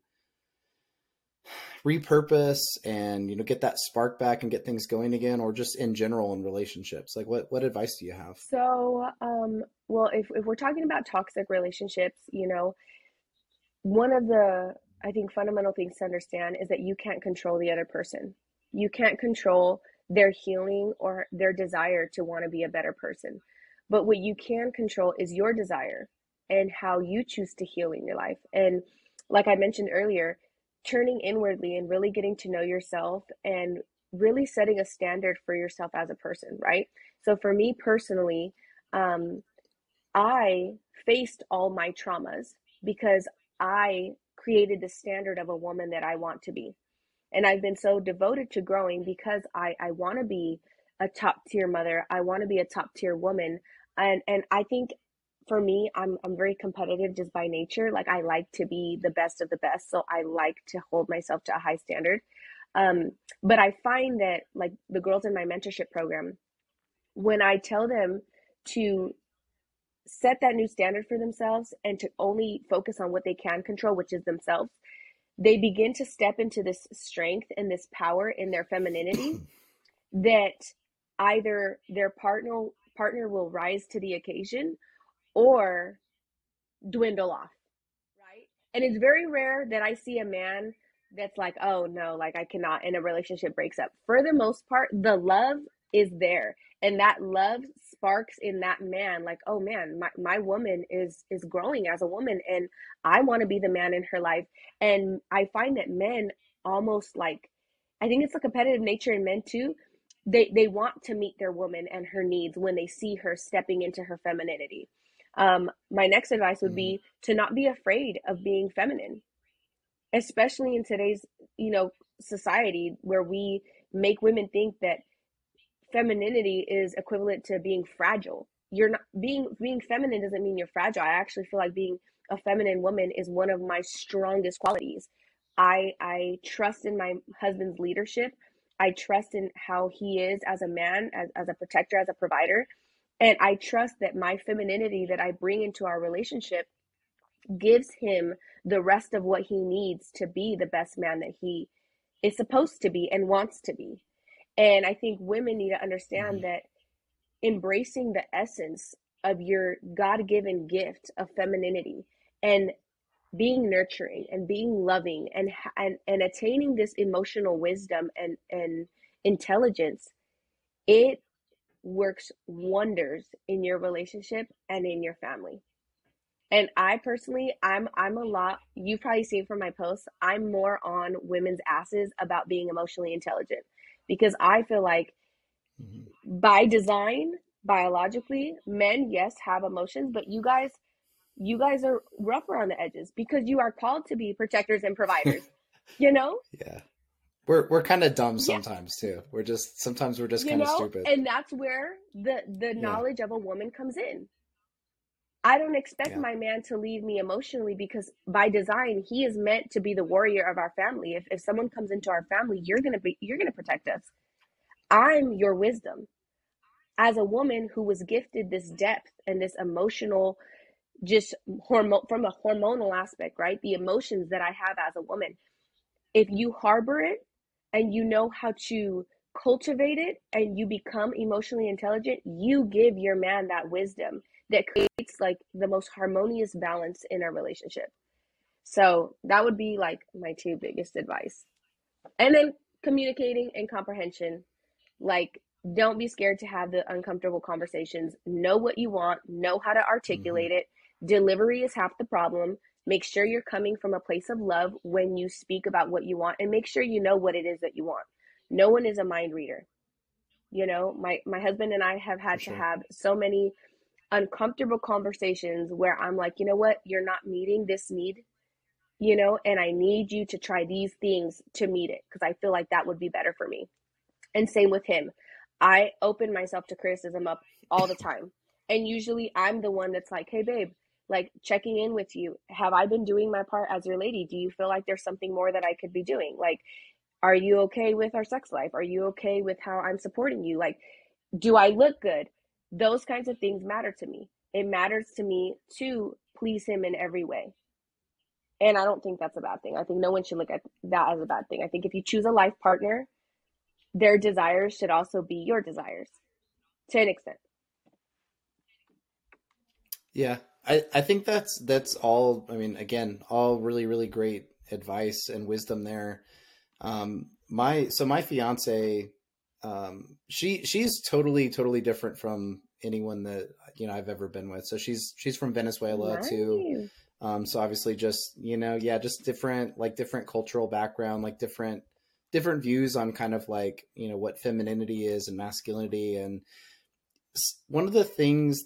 repurpose and you know get that spark back and get things going again or just in general in relationships like what what advice do you have So, um, well, if, if we're talking about toxic relationships, you know, one of the I think fundamental things to understand is that you can't control the other person. You can't control their healing or their desire to want to be a better person. But what you can control is your desire and how you choose to heal in your life. And like I mentioned earlier, turning inwardly and really getting to know yourself and really setting a standard for yourself as a person, right? So for me personally, um, I faced all my traumas because I created the standard of a woman that I want to be. And I've been so devoted to growing because I, I want to be a top tier mother. I want to be a top tier woman. And and I think for me, I'm I'm very competitive just by nature. Like I like to be the best of the best. So I like to hold myself to a high standard. Um, but I find that like the girls in my mentorship program, when I tell them to set that new standard for themselves and to only focus on what they can control, which is themselves, they begin to step into this strength and this power in their femininity that either their partner partner will rise to the occasion or dwindle off right? And it's very rare that i see a man that's like oh no like i cannot and a relationship breaks up. For the most part the love is there and that love sparks in that man like oh man my, my woman is is growing as a woman and i want to be the man in her life and i find that men almost like i think it's a competitive nature in men too they they want to meet their woman and her needs when they see her stepping into her femininity um my next advice would be mm-hmm. to not be afraid of being feminine especially in today's you know society where we make women think that femininity is equivalent to being fragile. You're not being being feminine doesn't mean you're fragile. I actually feel like being a feminine woman is one of my strongest qualities. I I trust in my husband's leadership. I trust in how he is as a man, as, as a protector, as a provider. And I trust that my femininity that I bring into our relationship gives him the rest of what he needs to be the best man that he is supposed to be and wants to be. And I think women need to understand mm-hmm. that embracing the essence of your God given gift of femininity and being nurturing and being loving and, and and attaining this emotional wisdom and and intelligence it works wonders in your relationship and in your family and i personally i'm i'm a lot you've probably seen from my posts i'm more on women's asses about being emotionally intelligent because I feel like mm-hmm. by design, biologically, men, yes, have emotions, but you guys, you guys are rougher on the edges because you are called to be protectors and providers, you know? Yeah. We're, we're kind of dumb sometimes yeah. too. We're just sometimes we're just kind of stupid, and that's where the the knowledge yeah. of a woman comes in. I don't expect yeah. my man to leave me emotionally because by design he is meant to be the warrior of our family. If if someone comes into our family, you're going to be you're going to protect us. I'm your wisdom. As a woman who was gifted this depth and this emotional just hormone from a hormonal aspect, right? The emotions that I have as a woman. If you harbor it and you know how to cultivate it and you become emotionally intelligent, you give your man that wisdom that creates like the most harmonious balance in our relationship. So that would be like my two biggest advice. And then communicating and comprehension. Like, don't be scared to have the uncomfortable conversations. Know what you want, know how to articulate mm-hmm. it. Delivery is half the problem. Make sure you're coming from a place of love when you speak about what you want and make sure you know what it is that you want. No one is a mind reader. You know, my my husband and I have had sure. to have so many uncomfortable conversations where I'm like, you know what, you're not meeting this need, you know, and I need you to try these things to meet it because I feel like that would be better for me. And same with him. I open myself to criticism up all the time. And usually I'm the one that's like, hey, babe, like checking in with you. Have I been doing my part as your lady? Do you feel like there's something more that I could be doing? Like, are you okay with our sex life? Are you okay with how I'm supporting you? Like, do I look good? Those kinds of things matter to me. It matters to me to please him in every way. And I don't think that's a bad thing. I think no one should look at that as a bad thing. I think if you choose a life partner, their desires should also be your desires to an extent. Yeah, I, I think that's that's all I mean again all really really great advice and wisdom there um my so my fiance um she she's totally totally different from anyone that you know I've ever been with so she's she's from Venezuela Nice. too um so obviously just you know yeah just different like different cultural background like different different views on kind of like you know what femininity is and masculinity and one of the things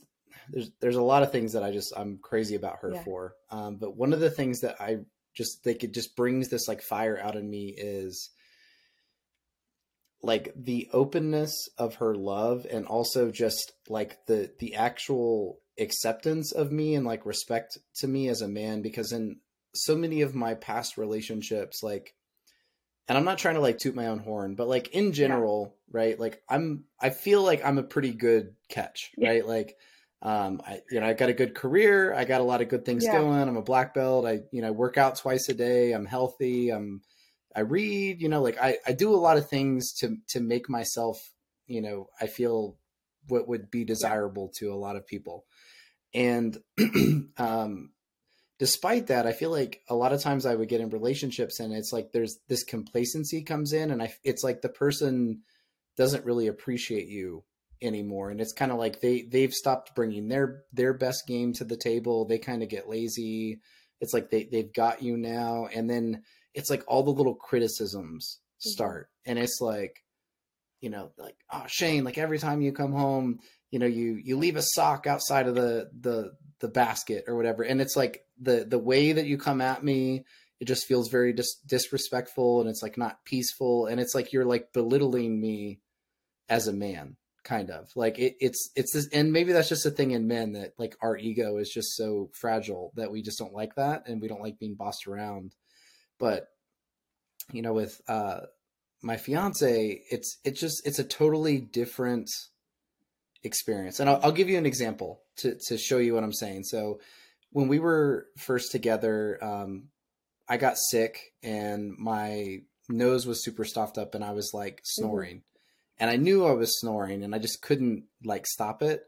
there's there's a lot of things that I just I'm crazy about her Yeah. for. Um, but one of the things that I just like it just brings this like fire out in me is like the openness of her love and also just like the the actual acceptance of me and like respect to me as a man because in so many of my past relationships like and I'm not trying to like toot my own horn, but like in general, right? Like I'm, I feel like I'm a pretty good catch, Yeah. right? Like, um, I, you know, I got a good career. I got a lot of good things Yeah. going. I'm a black belt. I, you know, work out twice a day. I'm healthy. I'm, I read, you know, like I, I do a lot of things to, to make myself, you know, I feel what would be desirable to a lot of people. And, um, despite that, I feel like a lot of times I would get in relationships and it's like there's this complacency comes in and I it's like the person doesn't really appreciate you anymore and it's kind of like they they've stopped bringing their their best game to the table. They kind of get lazy. It's like they they've got you now and then it's like all the little criticisms Mhm. start. And it's like you know like oh Shane like every time you come home you know you you leave a sock outside of the the the basket or whatever. And it's like the the way that you come at me it just feels very dis- disrespectful and it's like not peaceful. And it's like you're like belittling me as a man kind of. Like it, it's it's this and maybe that's just a thing in men that like our ego is just so fragile that we just don't like that and we don't like being bossed around but you know with uh my fiance it's it's just it's a totally different experience. And I'll, I'll give you an example to to show you what i'm saying. So when we were first together um i got sick and my nose was super stuffed up and i was like snoring. And i knew i was snoring and i just couldn't like stop it.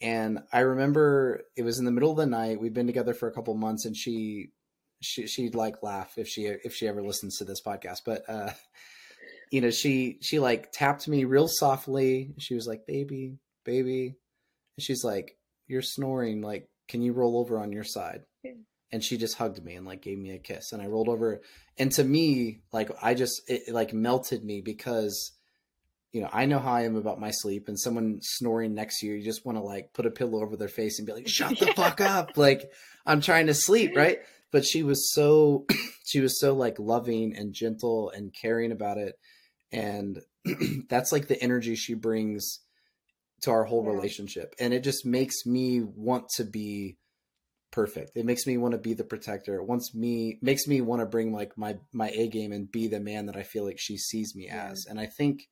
And i remember it was in the middle of the night. We'd been together for a couple months and she she she'd like laugh if she if she ever listens to this podcast but uh you know she she like tapped me real softly. She was like baby baby. And she's like you're snoring. Like can you roll over on your side? Yeah. and she just hugged me and like gave me a kiss. And i rolled over. And to me like i just it, it, like melted me because you know i know how i am about my sleep. And someone snoring next to you you just want to like put a pillow over their face and be like shut the fuck up. Like i'm trying to sleep right but she was so she was so like loving and gentle and caring about it. And that's like the energy she brings to our whole Yeah. relationship. And it just makes me want to be perfect. It makes me want to be the protector. It wants me makes me want to bring like my my a game and be the man that i feel like she sees me Yeah. as. And i think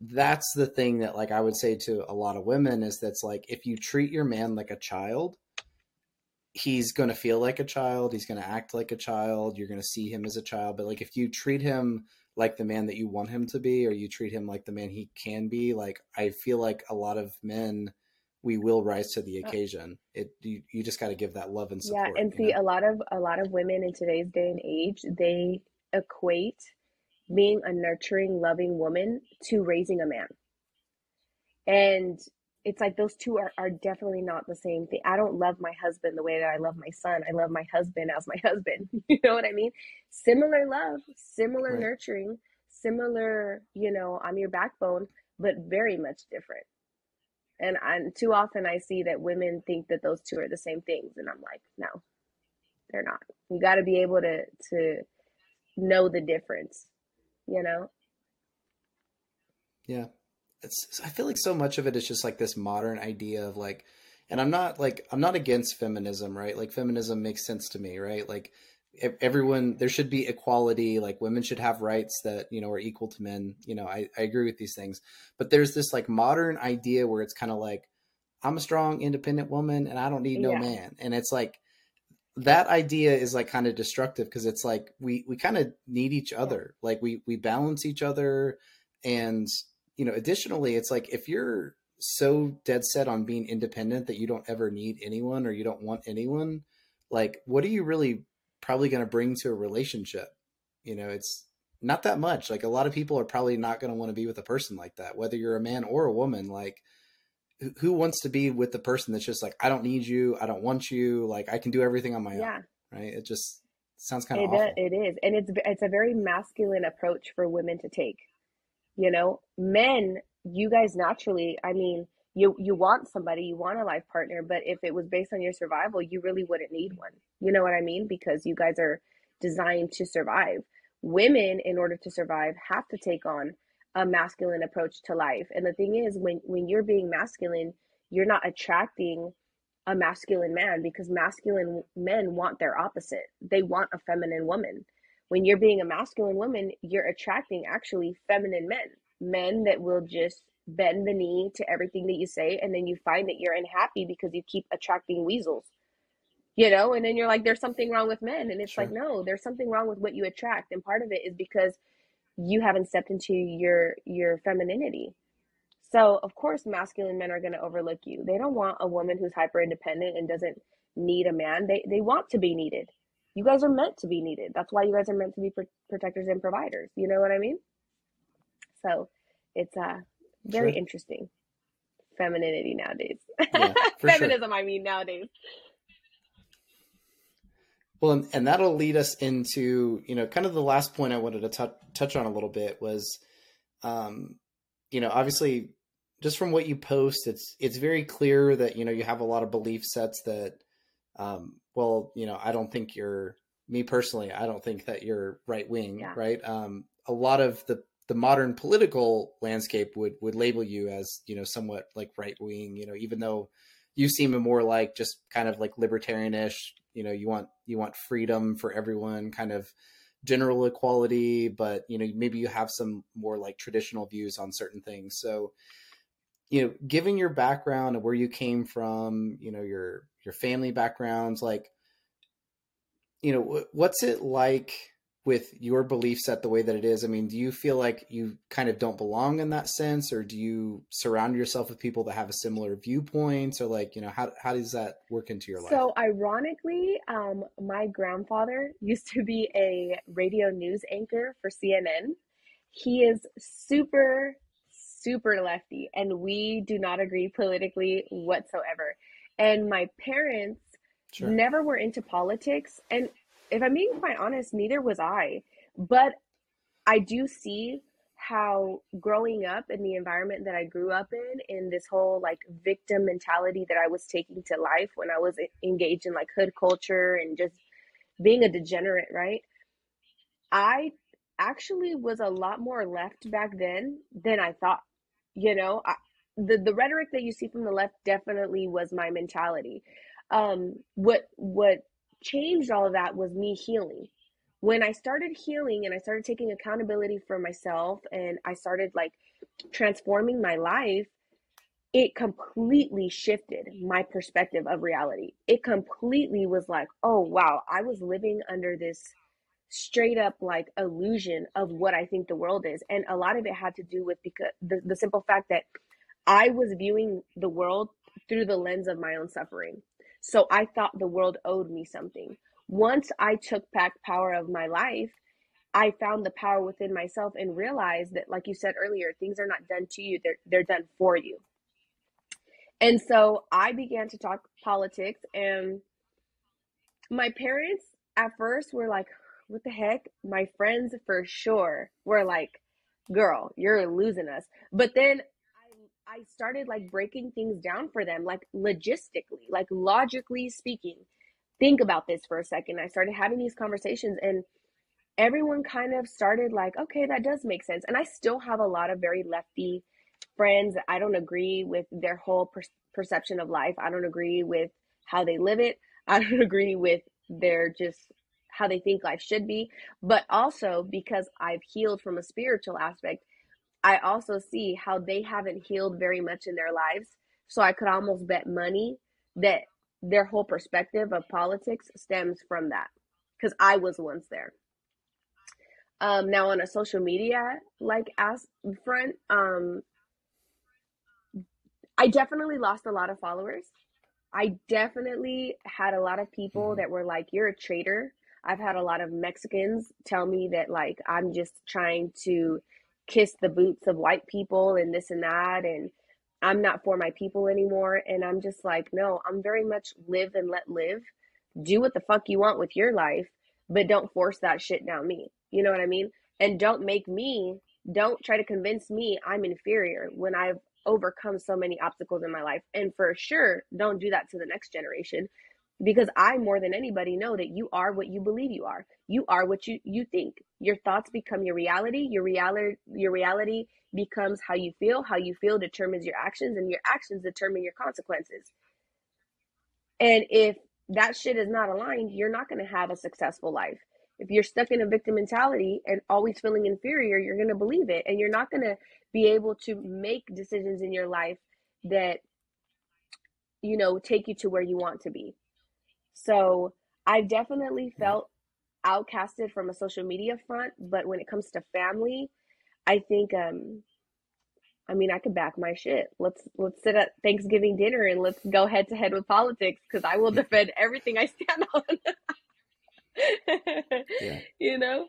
that's the thing that like i would say to a lot of women is that's like if you treat your man like a child he's going to feel like a child he's going to act like a child you're going to see him as a child but like if you treat him like the man that you want him to be or you treat him like the man he can be like i feel like a lot of men we will rise to the Uh, occasion it you, you just got to give that love and support Yeah, and see, know? a lot of a lot of women in today's day and age, they equate being a nurturing, loving woman to raising a man. And it's like those two are, are definitely not the same thing. I don't love my husband the way that I love my son. I love my husband as my husband. You know what I mean? Similar love, similar Right. nurturing, similar, you know, I'm your backbone, but very much different. And and too often I see that women think that those two are the same things, and I'm like, no, they're not. You got to be able to to know the difference, you know? Yeah. It's I feel like so much of it is just like this modern idea of like and I'm not like I'm not against feminism, right? Like feminism makes sense to me, right? Like everyone there should be equality, like women should have rights that, you know, are equal to men. You know, I I agree with these things. But there's this like modern idea where it's kind of like I'm a strong independent woman and I don't need no Yeah. man. And it's like that idea is like kind of destructive because it's like we we kind of need each other. Like we we balance each other and you know additionally it's like if you're so dead set on being independent that you don't ever need anyone or you don't want anyone, like what are you really probably going to bring to a relationship? You know, it's not that much. Like a lot of people are probably not going to want to be with a person like that, whether you're a man or a woman. Like, who wants to be with the person that's just like, I don't need you, I don't want you, like I can do everything on my yeah. own, right? It just sounds kind of it, it is, and it's it's a very masculine approach for women to take. You know, men, you guys naturally, I mean, you you want somebody, you want a life partner, but if it was based on your survival, you really wouldn't need one. You know what I mean? Because you guys are designed to survive women in order to survive have to take on a masculine approach to life and the thing is when when you're being masculine you're not attracting a masculine man because masculine men want their opposite they want a feminine woman when you're being a masculine woman you're attracting actually feminine men men that will just bend the knee to everything that you say and then you find that you're unhappy because you keep attracting weasels. You know and then you're like there's something wrong with men and it's sure. like no there's something wrong with what you attract and part of it is because you haven't stepped into your your femininity. So of course masculine men are going to overlook you. They don't want a woman who's hyper independent and doesn't need a man. They they want to be needed you guys are meant to be needed. That's why you guys are meant to be pr- protectors and providers. You know what i mean? So it's uh very sure. interesting. Femininity nowadays. Yeah, feminism sure. i mean nowadays. Well, and, and, that'll lead us into you know kind of the last point I wanted to t- touch on a little bit was, um, you know, obviously just from what you post, it's it's very clear that you know you have a lot of belief sets that, um, well, you know, I don't think you're me personally. I don't think that you're right wing, yeah. right? Um, a lot of the the modern political landscape would would label you as you know somewhat like right wing, you know, even though you seem more like just kind of like libertarianish you know you want you want freedom for everyone kind of general equality but you know maybe you have some more like traditional views on certain things so you know given your background and where you came from you know your your family backgrounds like you know what's it like with your belief set the way that it is? I mean do you feel like you kind of don't belong in that sense or do you surround yourself with people that have a similar viewpoint or like you know how, how does that work into your life? so ironically um, my grandfather used to be a radio news anchor for cnn he is super super lefty and we do not agree politically whatsoever and my parents Sure. never were into politics and if I'm being quite honest, neither was I. But I do see how growing up in the environment that I grew up in, in this whole like victim mentality that I was taking to life when I was engaged in like hood culture and just being a degenerate, right? I actually was a lot more left back then than I thought. You know, I, the the rhetoric that you see from the left definitely was my mentality. Um, what what changed all of that was me healing. When I started healing and I started taking accountability for myself and I started like transforming my life, it completely shifted my perspective of reality. It completely was like, oh, wow, I was living under this straight up like illusion of what I think the world is. And a lot of it had to do with because the, the simple fact that I was viewing the world through the lens of my own suffering. So I thought the world owed me something. Once I took back power of my life, I found the power within myself and realized that, like you said earlier, things are not done to you, they're, they're done for you. And so I began to talk politics, and my parents at first were like, What the heck? My friends for sure were like, Girl, you're losing us. But then I started like breaking things down for them, like logistically, like logically speaking. Think about this for a second. I started having these conversations and everyone kind of started like, okay, that does make sense. And I still have a lot of very lefty friends. I don't agree with their whole per- perception of life. I don't agree with how they live it. I don't agree with their just how they think life should be. But also because I've healed from a spiritual aspect, I also see how they haven't healed very much in their lives. So I could almost bet money that their whole perspective of politics stems from that because I was once there. Um, now on a social media like as front, um, I definitely lost a lot of followers. I definitely had a lot of people Mhm. that were like, "You're a traitor." I've had a lot of Mexicans tell me that like I'm just trying to kiss the boots of white people and this and that and I'm not for my people anymore and I'm just like, "No, I'm very much live and let live. Do what the fuck you want with your life, but don't force that shit down me." You know what I mean? And don't make me don't try to convince me I'm inferior when I've overcome so many obstacles in my life. And for sure, don't do that to the next generation because I more than anybody know that you are what you believe you are. You are what you you think. Your thoughts become your reality. Your reality your reality becomes how you feel. How you feel determines your actions and your actions determine your consequences. And if that shit is not aligned, you're not going to have a successful life. If you're stuck in a victim mentality and always feeling inferior, you're going to believe it and you're not going to be able to make decisions in your life that you know take you to where you want to be. So, I've definitely felt outcasted from a social media front, but when it comes to family, I think um I mean, I could back my shit. Let's let's sit at Thanksgiving dinner and let's go head to head with politics because I will defend everything I stand on. Yeah. you know?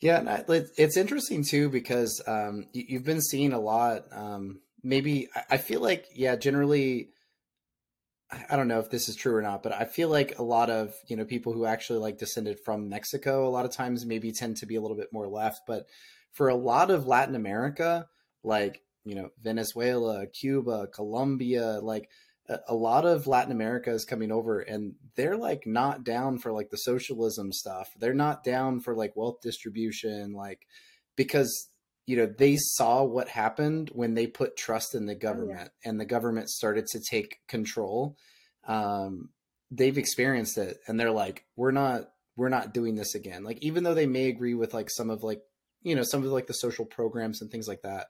Yeah, and it's interesting too because um, you, you've been seeing a lot. Um, maybe I, I feel like, yeah, generally, I don't know if this is true or not, but I feel like a lot of you know people who actually like descended from Mexico, a lot of times maybe tend to be a little bit more left. But for a lot of Latin America, like you know Venezuela, Cuba, Colombia, like a, a lot of Latin America is coming over, and they're like not down for like the socialism stuff. They're not down for like wealth distribution, like because you know they saw what happened when they put trust in the Oh yeah. government and the government started to take control um they've experienced it and they're like we're not we're not doing this again like even though they may agree with like some of like you know some of like the social programs and things like that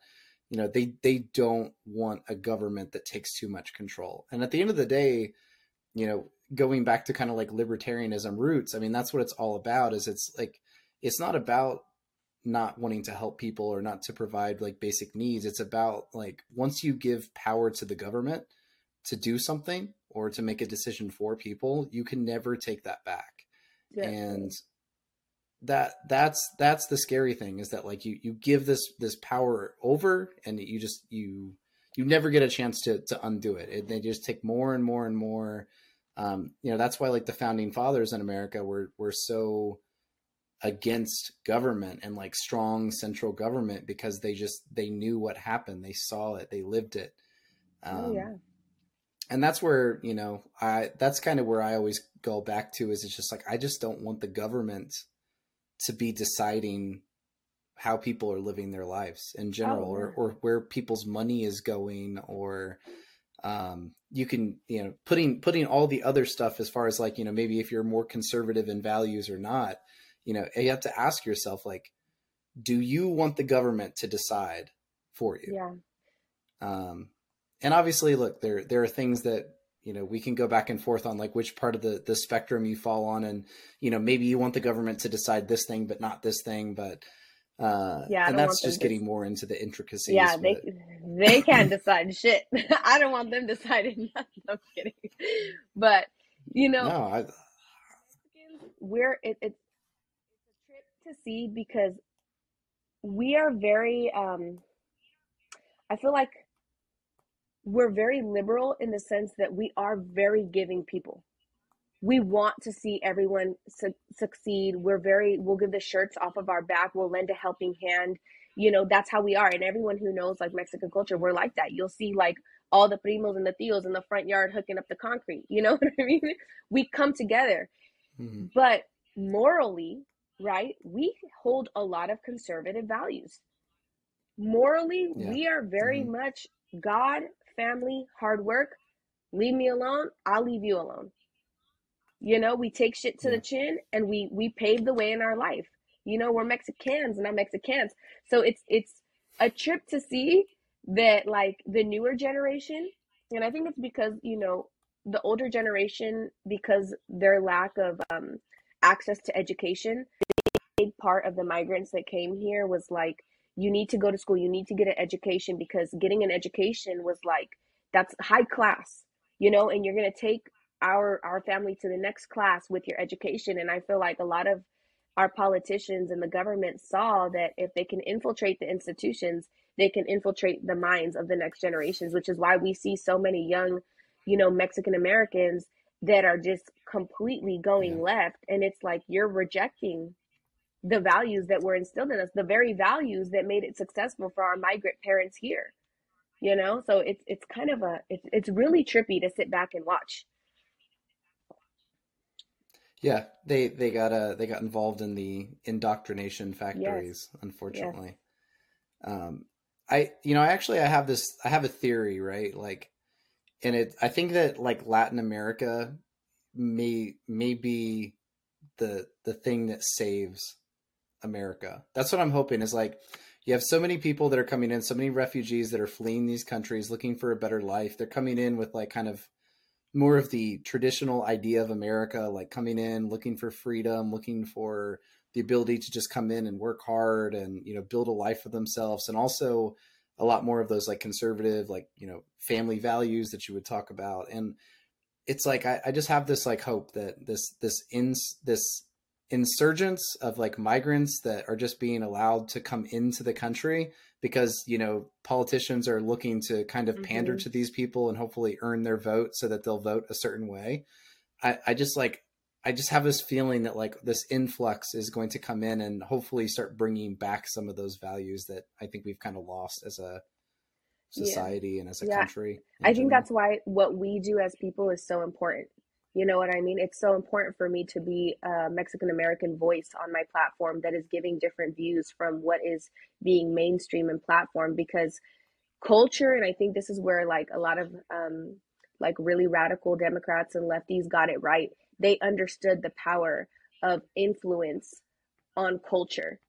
you know they they don't want a government that takes too much control and at the end of the day you know going back to kind of like libertarianism roots i mean that's what it's all about is it's like it's not about not wanting to help people or not to provide like basic needs it's about like once you give power to the government to do something or to make a decision for people you can never take that back. Definitely. and that that's that's the scary thing is that like you you give this this power over and you just you you never get a chance to to undo it, it they just take more and more and more. Um you know that's why like the founding fathers in america were were so against government and like strong central government because they just they knew what happened. They saw it. They lived it. Oh um yeah. and that's where you know i that's kind of where i always go back to is it's just like i just don't want the government to be deciding how people are living their lives in general Oh or or where people's money is going or um you can you know putting putting all the other stuff as far as like you know maybe if you're more conservative in values or not you know you have to ask yourself like do you want the government to decide for you Yeah. um, and obviously, look, there there are things that you know we can go back and forth on, like which part of the the spectrum you fall on, and you know maybe you want the government to decide this thing, but not this thing, but uh, Yeah, and that's just to getting more into the intricacies. Yeah, they but they can't decide shit. I don't want them deciding nothing. I'm kidding. But you know, no, I, we're it, it's it's a trip to see because we are very um I feel like we're very liberal in the sense that we are very giving people. We want to see everyone su- succeed. We're very we'll give the shirts off of our back. We'll lend a helping hand. You know, that's how we are. And everyone who knows like Mexican culture, we're like that. You'll see like all the primos and the tios in the front yard hooking up the concrete. You know what I mean? We come together. mhm, But morally, right, we hold a lot of conservative values. Morally, yeah, we are very hmm much God, family, hard work. Leave me alone, I'll leave you alone. You know, we take shit to yeah, the chin and we we pave the way in our life. You know, we're Mexicans, not Mexicans. So it's it's a trip to see that like the newer generation, and I think it's because, you know, the older generation, because their lack of um access to education, big part of the migrants that came here was like you need to go to school, you need to get an education because getting an education was like that's high class, you know, and you're going to take our our family to the next class with your education. And I feel like a lot of our politicians and the government saw that if they can infiltrate the institutions, they can infiltrate the minds of the next generations, which is why we see so many young, you know, Mexican Americans that are just completely going yeah. left. And it's like you're rejecting the values that were instilled in us, the very values that made it successful for our migrant parents here. You know, so it's it's kind of a it's it's really trippy to sit back and watch. Yeah, they they got uh they got involved in the indoctrination factories, yes. unfortunately. Yes. Um, I you know actually I have this I have a theory right like, and it I think that like Latin America may may be the the thing that saves America. That's what I'm hoping is like you have so many people that are coming in, so many refugees that are fleeing these countries looking for a better life. They're coming in with like kind of more of the traditional idea of America, like coming in, looking for freedom, looking for the ability to just come in and work hard and, you know, build a life for themselves. And also a lot more of those like conservative, like, you know, family values that you would talk about. And it's like, I, I just have this like hope that this, this in this insurgents of like migrants that are just being allowed to come into the country because you know politicians are looking to kind of mm-hmm. pander to these people and hopefully earn their vote so that they'll vote a certain way I, I just like i just have this feeling that like this influx is going to come in and hopefully start bringing back some of those values that i think we've kind of lost as a society yeah. and as a yeah. country i think that's why what we do as people is so important you know what I mean? It's so important for me to be a Mexican American voice on my platform that is giving different views from what is being mainstream and platform because culture, and I think this is where like a lot of um, like really radical Democrats and lefties got it right. They understood the power of influence on culture.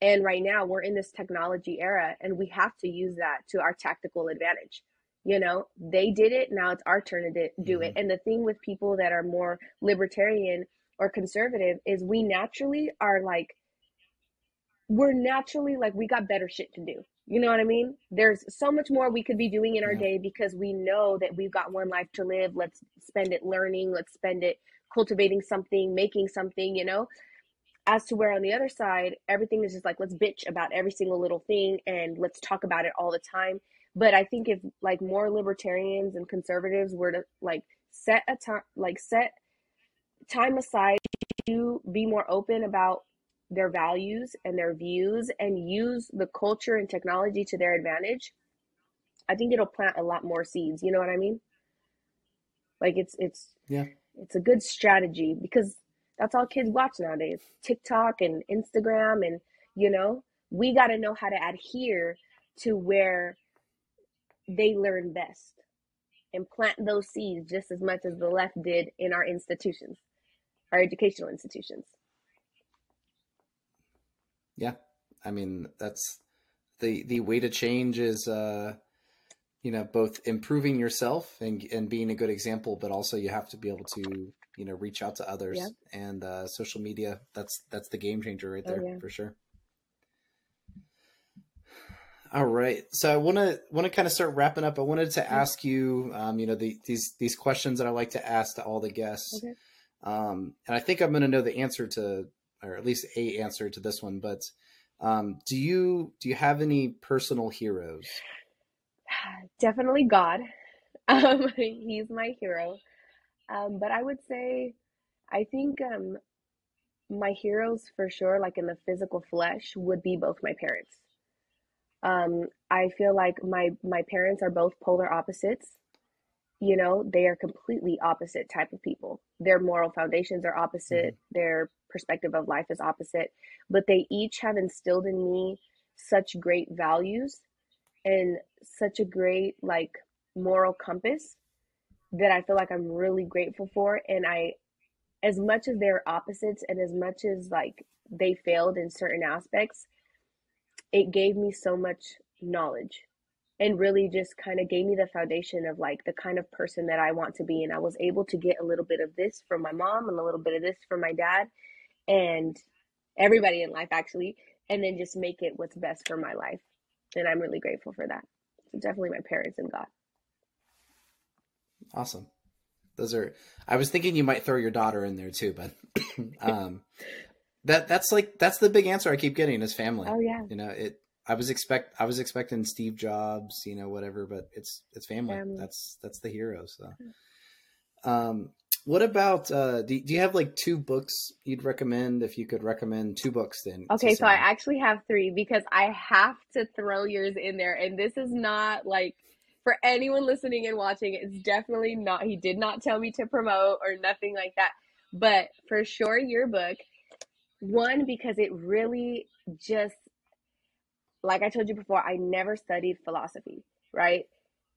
And right now we're in this technology era and we have to use that to our tactical advantage you know they did it now it's our turn to do it mm-hmm. and the thing with people that are more libertarian or conservative is we naturally are like we're naturally like we got better shit to do you know what i mean? There's so much more we could be doing in our day because we know that we've got one life to live. Let's spend it learning. Let's spend it cultivating something making something you know? As to where on the other side everything is just like let's bitch about every single little thing and let's talk about it all the time. But I think if like more libertarians and conservatives were to like set a time, like set time aside to be more open about their values and their views and use the culture and technology to their advantage, I think it'll plant a lot more seeds. You know what I mean? Like it's it's yeah, it's a good strategy because that's all kids watch nowadays. TikTok and Instagram and you know, we got to know how to adhere to where they learn best and plant those seeds just as much as the left did in our institutions, our educational institutions. Yeah. I mean, that's the the way to change is uh you know both improving yourself and and being a good example but also you have to be able to you know reach out to others yeah. and uh social media that's that's the game changer right oh, there oh, yeah. for sure all right. So I want to want to kind of start wrapping up. I wanted to ask you, um, you know, the, these these questions that I like to ask to all the guests, okay. um, and I think I'm going to know the answer to, or at least a answer to this one. But um, do you do you have any personal heroes? Definitely God. Um, he's my hero. Um, but I would say, I think um, my heroes for sure, like in the physical flesh, would be both my parents. Um, I feel like my my parents are both polar opposites. You know, they are completely opposite type of people. Their moral foundations are opposite. Mm-hmm. Their perspective of life is opposite, but they each have instilled in me such great values and such a great like moral compass that I feel like I'm really grateful for. And I, as much as they're opposites and as much as like they failed in certain aspects, it gave me so much knowledge and really just kind of gave me the foundation of like the kind of person that I want to be. And I was able to get a little bit of this from my mom and a little bit of this from my dad and everybody in life actually. and then just make it what's best for my life. And I'm really grateful for that. So definitely my parents and God. Awesome. Those are I was thinking you might throw your daughter in there too, but um that that's like that's the big answer I keep getting is family. Oh yeah. You know, it I was expect I was expecting Steve Jobs, you know, whatever, but it's it's family. family. That's that's the hero. So, um, what about uh, do do you have like two books you'd recommend if you could recommend two books? Then okay, so I actually have three because I have to throw yours in there, and this is not like for anyone listening and watching. It's definitely not. He did not tell me to promote or nothing like that, but for sure, your book. One because it really just like I told you before, I never studied philosophy, right?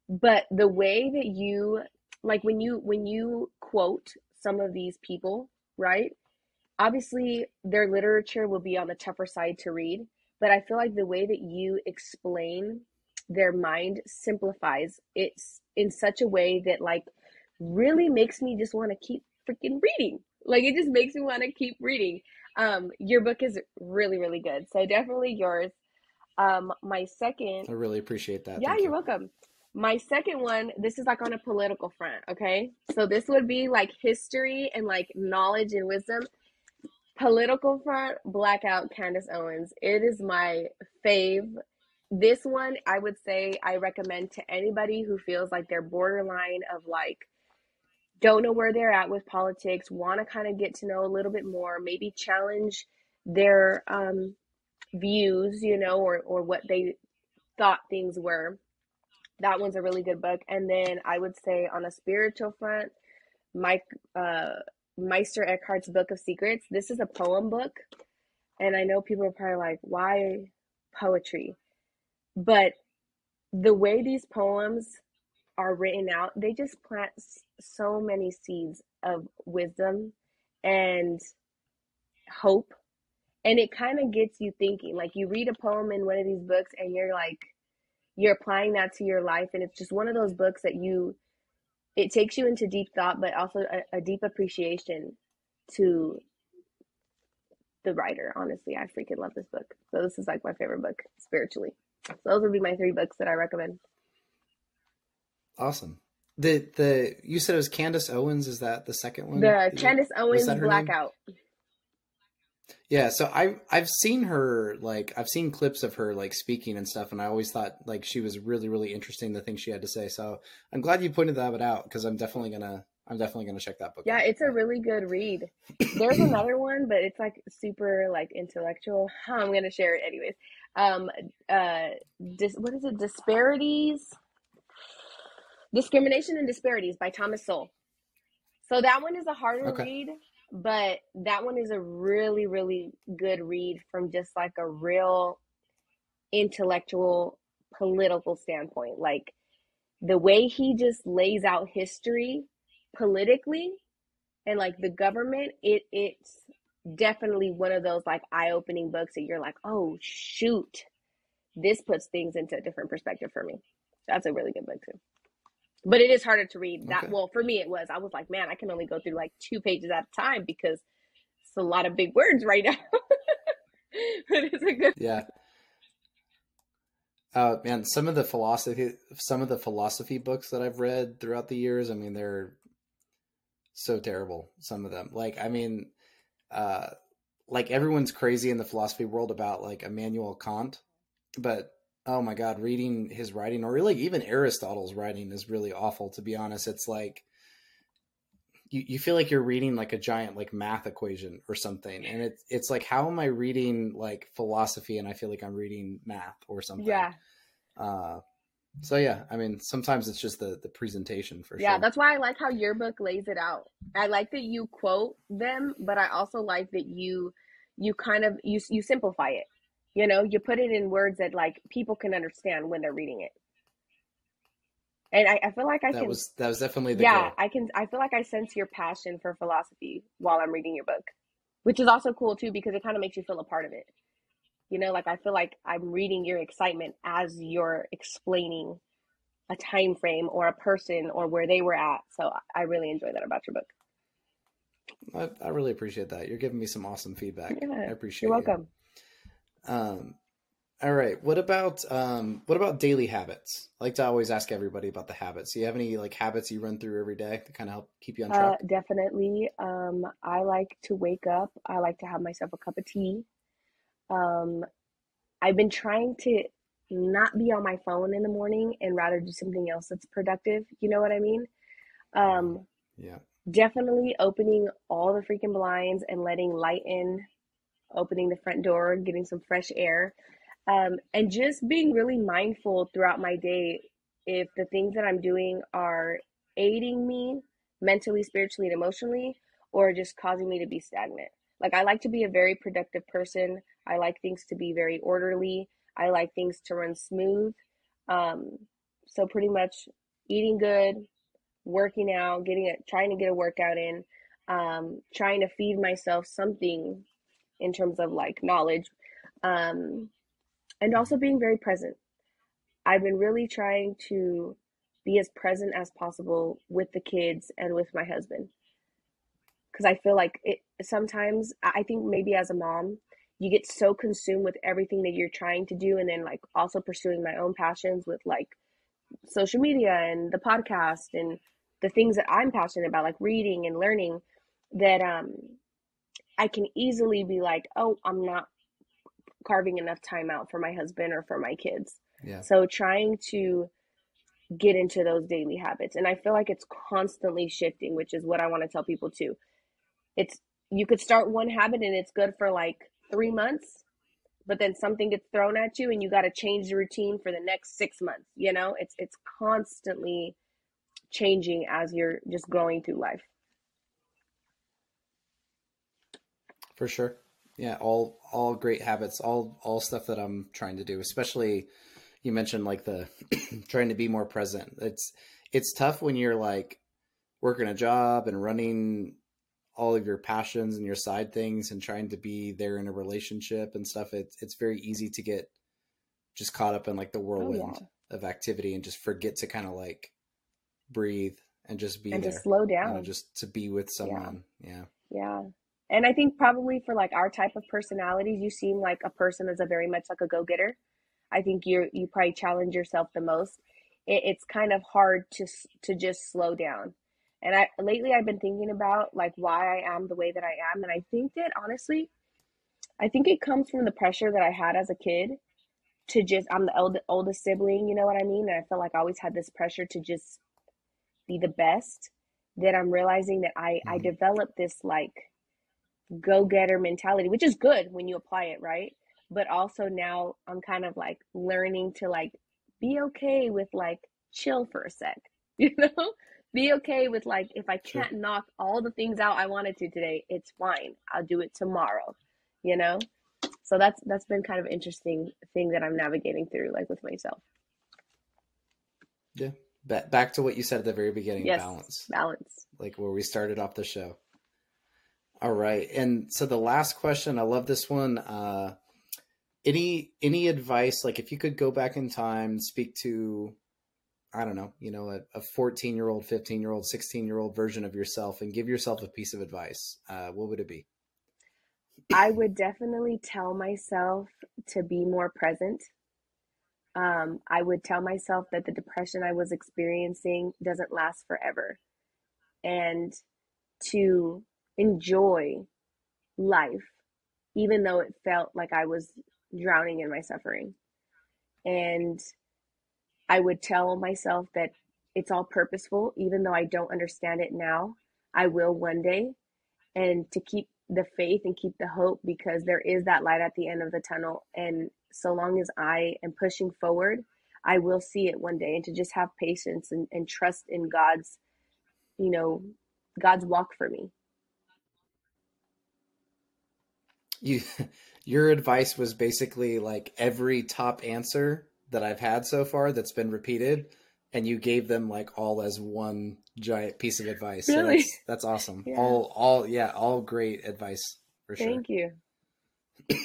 But the way that you like when you when you quote some of these people, right? Obviously, their literature will be on the tougher side to read, but I feel like the way that you explain their mind simplifies it in such a way that like really makes me just want to keep freaking reading. Like it just makes me want to keep reading. Um, your book is really, really good. So definitely yours. Um, my second. I really appreciate that. Yeah, Thank you're you. welcome. My second one, this is like on a political front, okay? So this would be like history and like knowledge and wisdom. Political front, Blackout Candace Owens. It is my fave. This one, I would say, I recommend to anybody who feels like they're borderline of like, don't know where they're at with politics, want to kind of get to know a little bit more, maybe challenge their um, views, you know, or or what they thought things were. That one's a really good book. And then I would say on a spiritual front, Mike uh, Meister Eckhart's Book of Secrets. This is a poem book, and I know people are probably like, "Why poetry?" But the way these poems are written out, they just plant so many seeds of wisdom and hope and it kind of gets you thinking like you read a poem in one of these books and you're like you're applying that to your life and it's just one of those books that you it takes you into deep thought but also a, a deep appreciation to the writer honestly. I freaking love this book. So this is like my favorite book spiritually. So those would be my three books that i recommend. Awesome. The the you said it was candace owens. Is that the second one? The candace owens blackout name? Yeah, so I I've seen her like I've seen clips of her like speaking and stuff, and I always thought like she was really really interesting the things she had to say. So I'm glad you pointed that out because I'm definitely gonna I'm definitely gonna check that book. Yeah, out. it's a really good read. There's another one, but it's like super like intellectual. I'm gonna share it anyways. Um, uh, dis- what is it? Disparities, discrimination and disparities by Thomas Sowell. So that one is a harder okay. read but that one is a really really good read from just like a real intellectual political standpoint. Like the way he just lays out history politically and like the government it it's definitely one of those like eye-opening books that you're like oh shoot. This puts things into a different perspective for me. That's a really good book too but it is harder to read. That okay. well for me it was. I was like man i can only go through like two pages at a time because it's a lot of big words right now. But it's a good yeah. Uh man some of the philosophy some of the philosophy books that i've read throughout the years i mean they're so terrible some of them. Like i mean uh like everyone's crazy in the philosophy world about like Immanuel Kant, but oh my god, reading his writing or really even Aristotle's writing is really awful. To be honest, it's like you, you feel like you're reading like a giant like math equation or something, and it's it's like how am I reading like philosophy and I feel like I'm reading math or something. Yeah. Uh, so yeah, I mean, sometimes it's just the the presentation for yeah, sure. that's why I like how your book lays it out. I like that you quote them, but I also like that you you kind of you you simplify it you know, you put it in words that like people can understand when they're reading it. And I, I feel like I that can. Was, that was definitely the yeah. Goal. I can. I feel like I sense your passion for philosophy while I'm reading your book, which is also cool too because it kind of makes you feel a part of it. You know, like I feel like I'm reading your excitement as you're explaining a time frame or a person or where they were at. So I really enjoy that about your book. I, I really appreciate that. You're giving me some awesome feedback. Yeah, I appreciate. You're welcome. Um, all right. What about um, what about daily habits? I like to always ask everybody about the habits. Do you have any like habits you run through every day to kind of help keep you on track? Uh, definitely. Um, I like to wake up. I like to have myself a cup of tea. Um, I've been trying to not be on my phone in the morning and rather do something else that's productive. You know what I mean? Um, yeah. Definitely opening all the freaking blinds and letting light in, opening the front door, getting some fresh air, um, and just being really mindful throughout my day if the things that I'm doing are aiding me mentally, spiritually, and emotionally, or just causing me to be stagnant. Like, I like to be a very productive person. I like things to be very orderly. I like things to run smooth. Um, so, pretty much eating good, working out, getting it, trying to get a workout in, um, trying to feed myself something in terms of like knowledge, um, and also being very present. I've been really trying to be as present as possible with the kids and with my husband. Because I feel like it sometimes, I think maybe as a mom, you get so consumed with everything that you're trying to do, and then like also pursuing my own passions with like social media and the podcast and the things that I'm passionate about, like reading and learning, that um I can easily be like, oh, I'm not carving enough time out for my husband or for my kids. Yeah. So trying to get into those daily habits. And I feel like it's constantly shifting, which is what I want to tell people too. It's you could start one habit and it's good for like 3 months, but then something gets thrown at you and you got to change the routine for the next 6 months, you know? It's it's constantly changing as you're just going through life. For sure. Yeah, all all great habits, all all stuff that I'm trying to do, especially you mentioned like the trying to be more present. It's it's tough when you're like working a job and running all of your passions and your side things and trying to be there in a relationship and stuff. It's it's very easy to get just caught up in like the oh, whirlwind oh, yeah. of activity and just forget to kind of like breathe and just be and there. to slow down. You know, just to be with someone. Yeah. yeah. Yeah. And I think probably for like our type of personalities, you seem like a person that's a very much like a go getter. I think you you probably challenge yourself the most. It, it's kind of hard to to just slow down. And I lately I've been thinking about like why I am the way that I am, and I think that honestly, I think it comes from the pressure that I had as a kid to just I'm the old, oldest sibling, you know what I mean? And I felt like I always had this pressure to just be the best. That I'm realizing that I mm-hmm. I developed this like go getter mentality, which is good when you apply it, right? But also now I'm kind of like learning to like be okay with like chill for a sec, you know? Be okay with like if I can't sure. knock all the things out I wanted to today, it's fine. I'll do it tomorrow, you know? So that's that's been kind of interesting thing that I'm navigating through like with myself. Yeah. Back to what you said at the very beginning, yes, balance. Balance. Like where we started off the show. All right. And so the last question, I love this one. Uh, any any advice like if you could go back in time speak to i don't know you know a 14 year old 15 year old 16 year old version of yourself and give yourself a piece of advice uh, what would it be i would definitely tell myself to be more present um, i would tell myself that the depression i was experiencing doesn't last forever and to enjoy life, even though it felt like I was drowning in my suffering. And I would tell myself that it's all purposeful, even though I don't understand it now. I will one day. And to keep the faith and keep the hope because there is that light at the end of the tunnel. And so long as I am pushing forward, I will see it one day. And to just have patience and, and trust in God's, you know, God's walk for me. You your advice was basically like every top answer that I've had so far that's been repeated, and you gave them like all as one giant piece of advice. Really? So that's, that's awesome. Yeah. All all yeah, all great advice for sure. Thank you.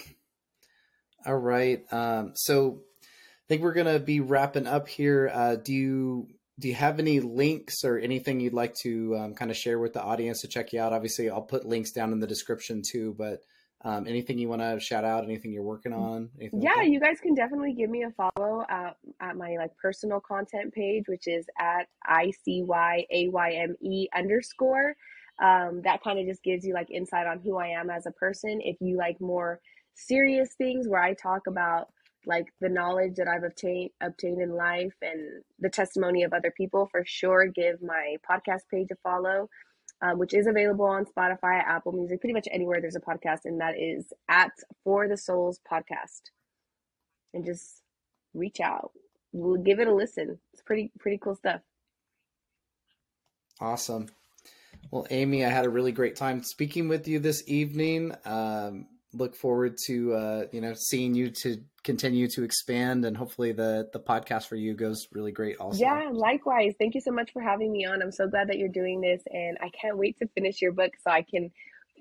all right. Um, so I think we're gonna be wrapping up here. Uh, do you do you have any links or anything you'd like to um, kind of share with the audience to check you out? Obviously, I'll put links down in the description too, but Um, anything you want to shout out? Anything you're working on? Anything yeah, like you guys can definitely give me a follow at, at my like personal content page, which is at I C Y A Y M E underscore. Um, that kind of just gives you like insight on who I am as a person. If you like more serious things where I talk about like the knowledge that I've obtained obtained in life and the testimony of other people, for sure give my podcast page a follow um, which is available on Spotify, Apple Music, pretty much anywhere there's a podcast, and that is at For the Souls Podcast. And just reach out. We'll give it a listen. It's pretty pretty cool stuff. Awesome. Well, Ayme, I had a really great time speaking with you this evening. Um, look forward to uh, you know seeing you to continue to expand and hopefully the the podcast for you goes really great also. Yeah likewise. Thank you so much for having me on. I'm so glad that you're doing this and i can't wait to finish your book so i can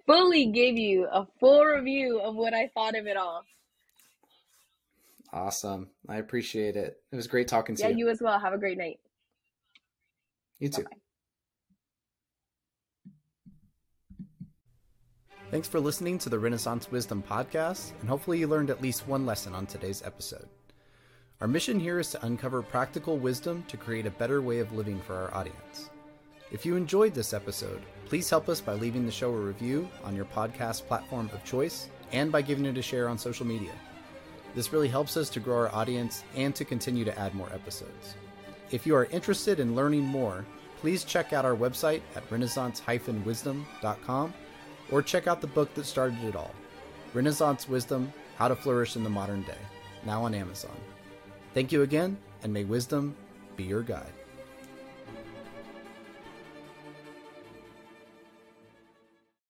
fully give you a full review of what i thought of it all. Awesome. I appreciate it. It was great talking to yeah, you. yeah you as well. Have a great night. You too. Bye-bye. Thanks for listening to the Renaissance Wisdom Podcast, and hopefully you learned at least one lesson on today's episode. Our mission here is to uncover practical wisdom to create a better way of living for our audience. If you enjoyed this episode, please help us by leaving the show a review on your podcast platform of choice and by giving it a share on social media. This really helps us to grow our audience and to continue to add more episodes. If you are interested in learning more, please check out our website at renaissance-wisdom.com or check out the book that started it all Renaissance Wisdom How to Flourish in the Modern Day, now on Amazon. Thank you again, and may wisdom be your guide.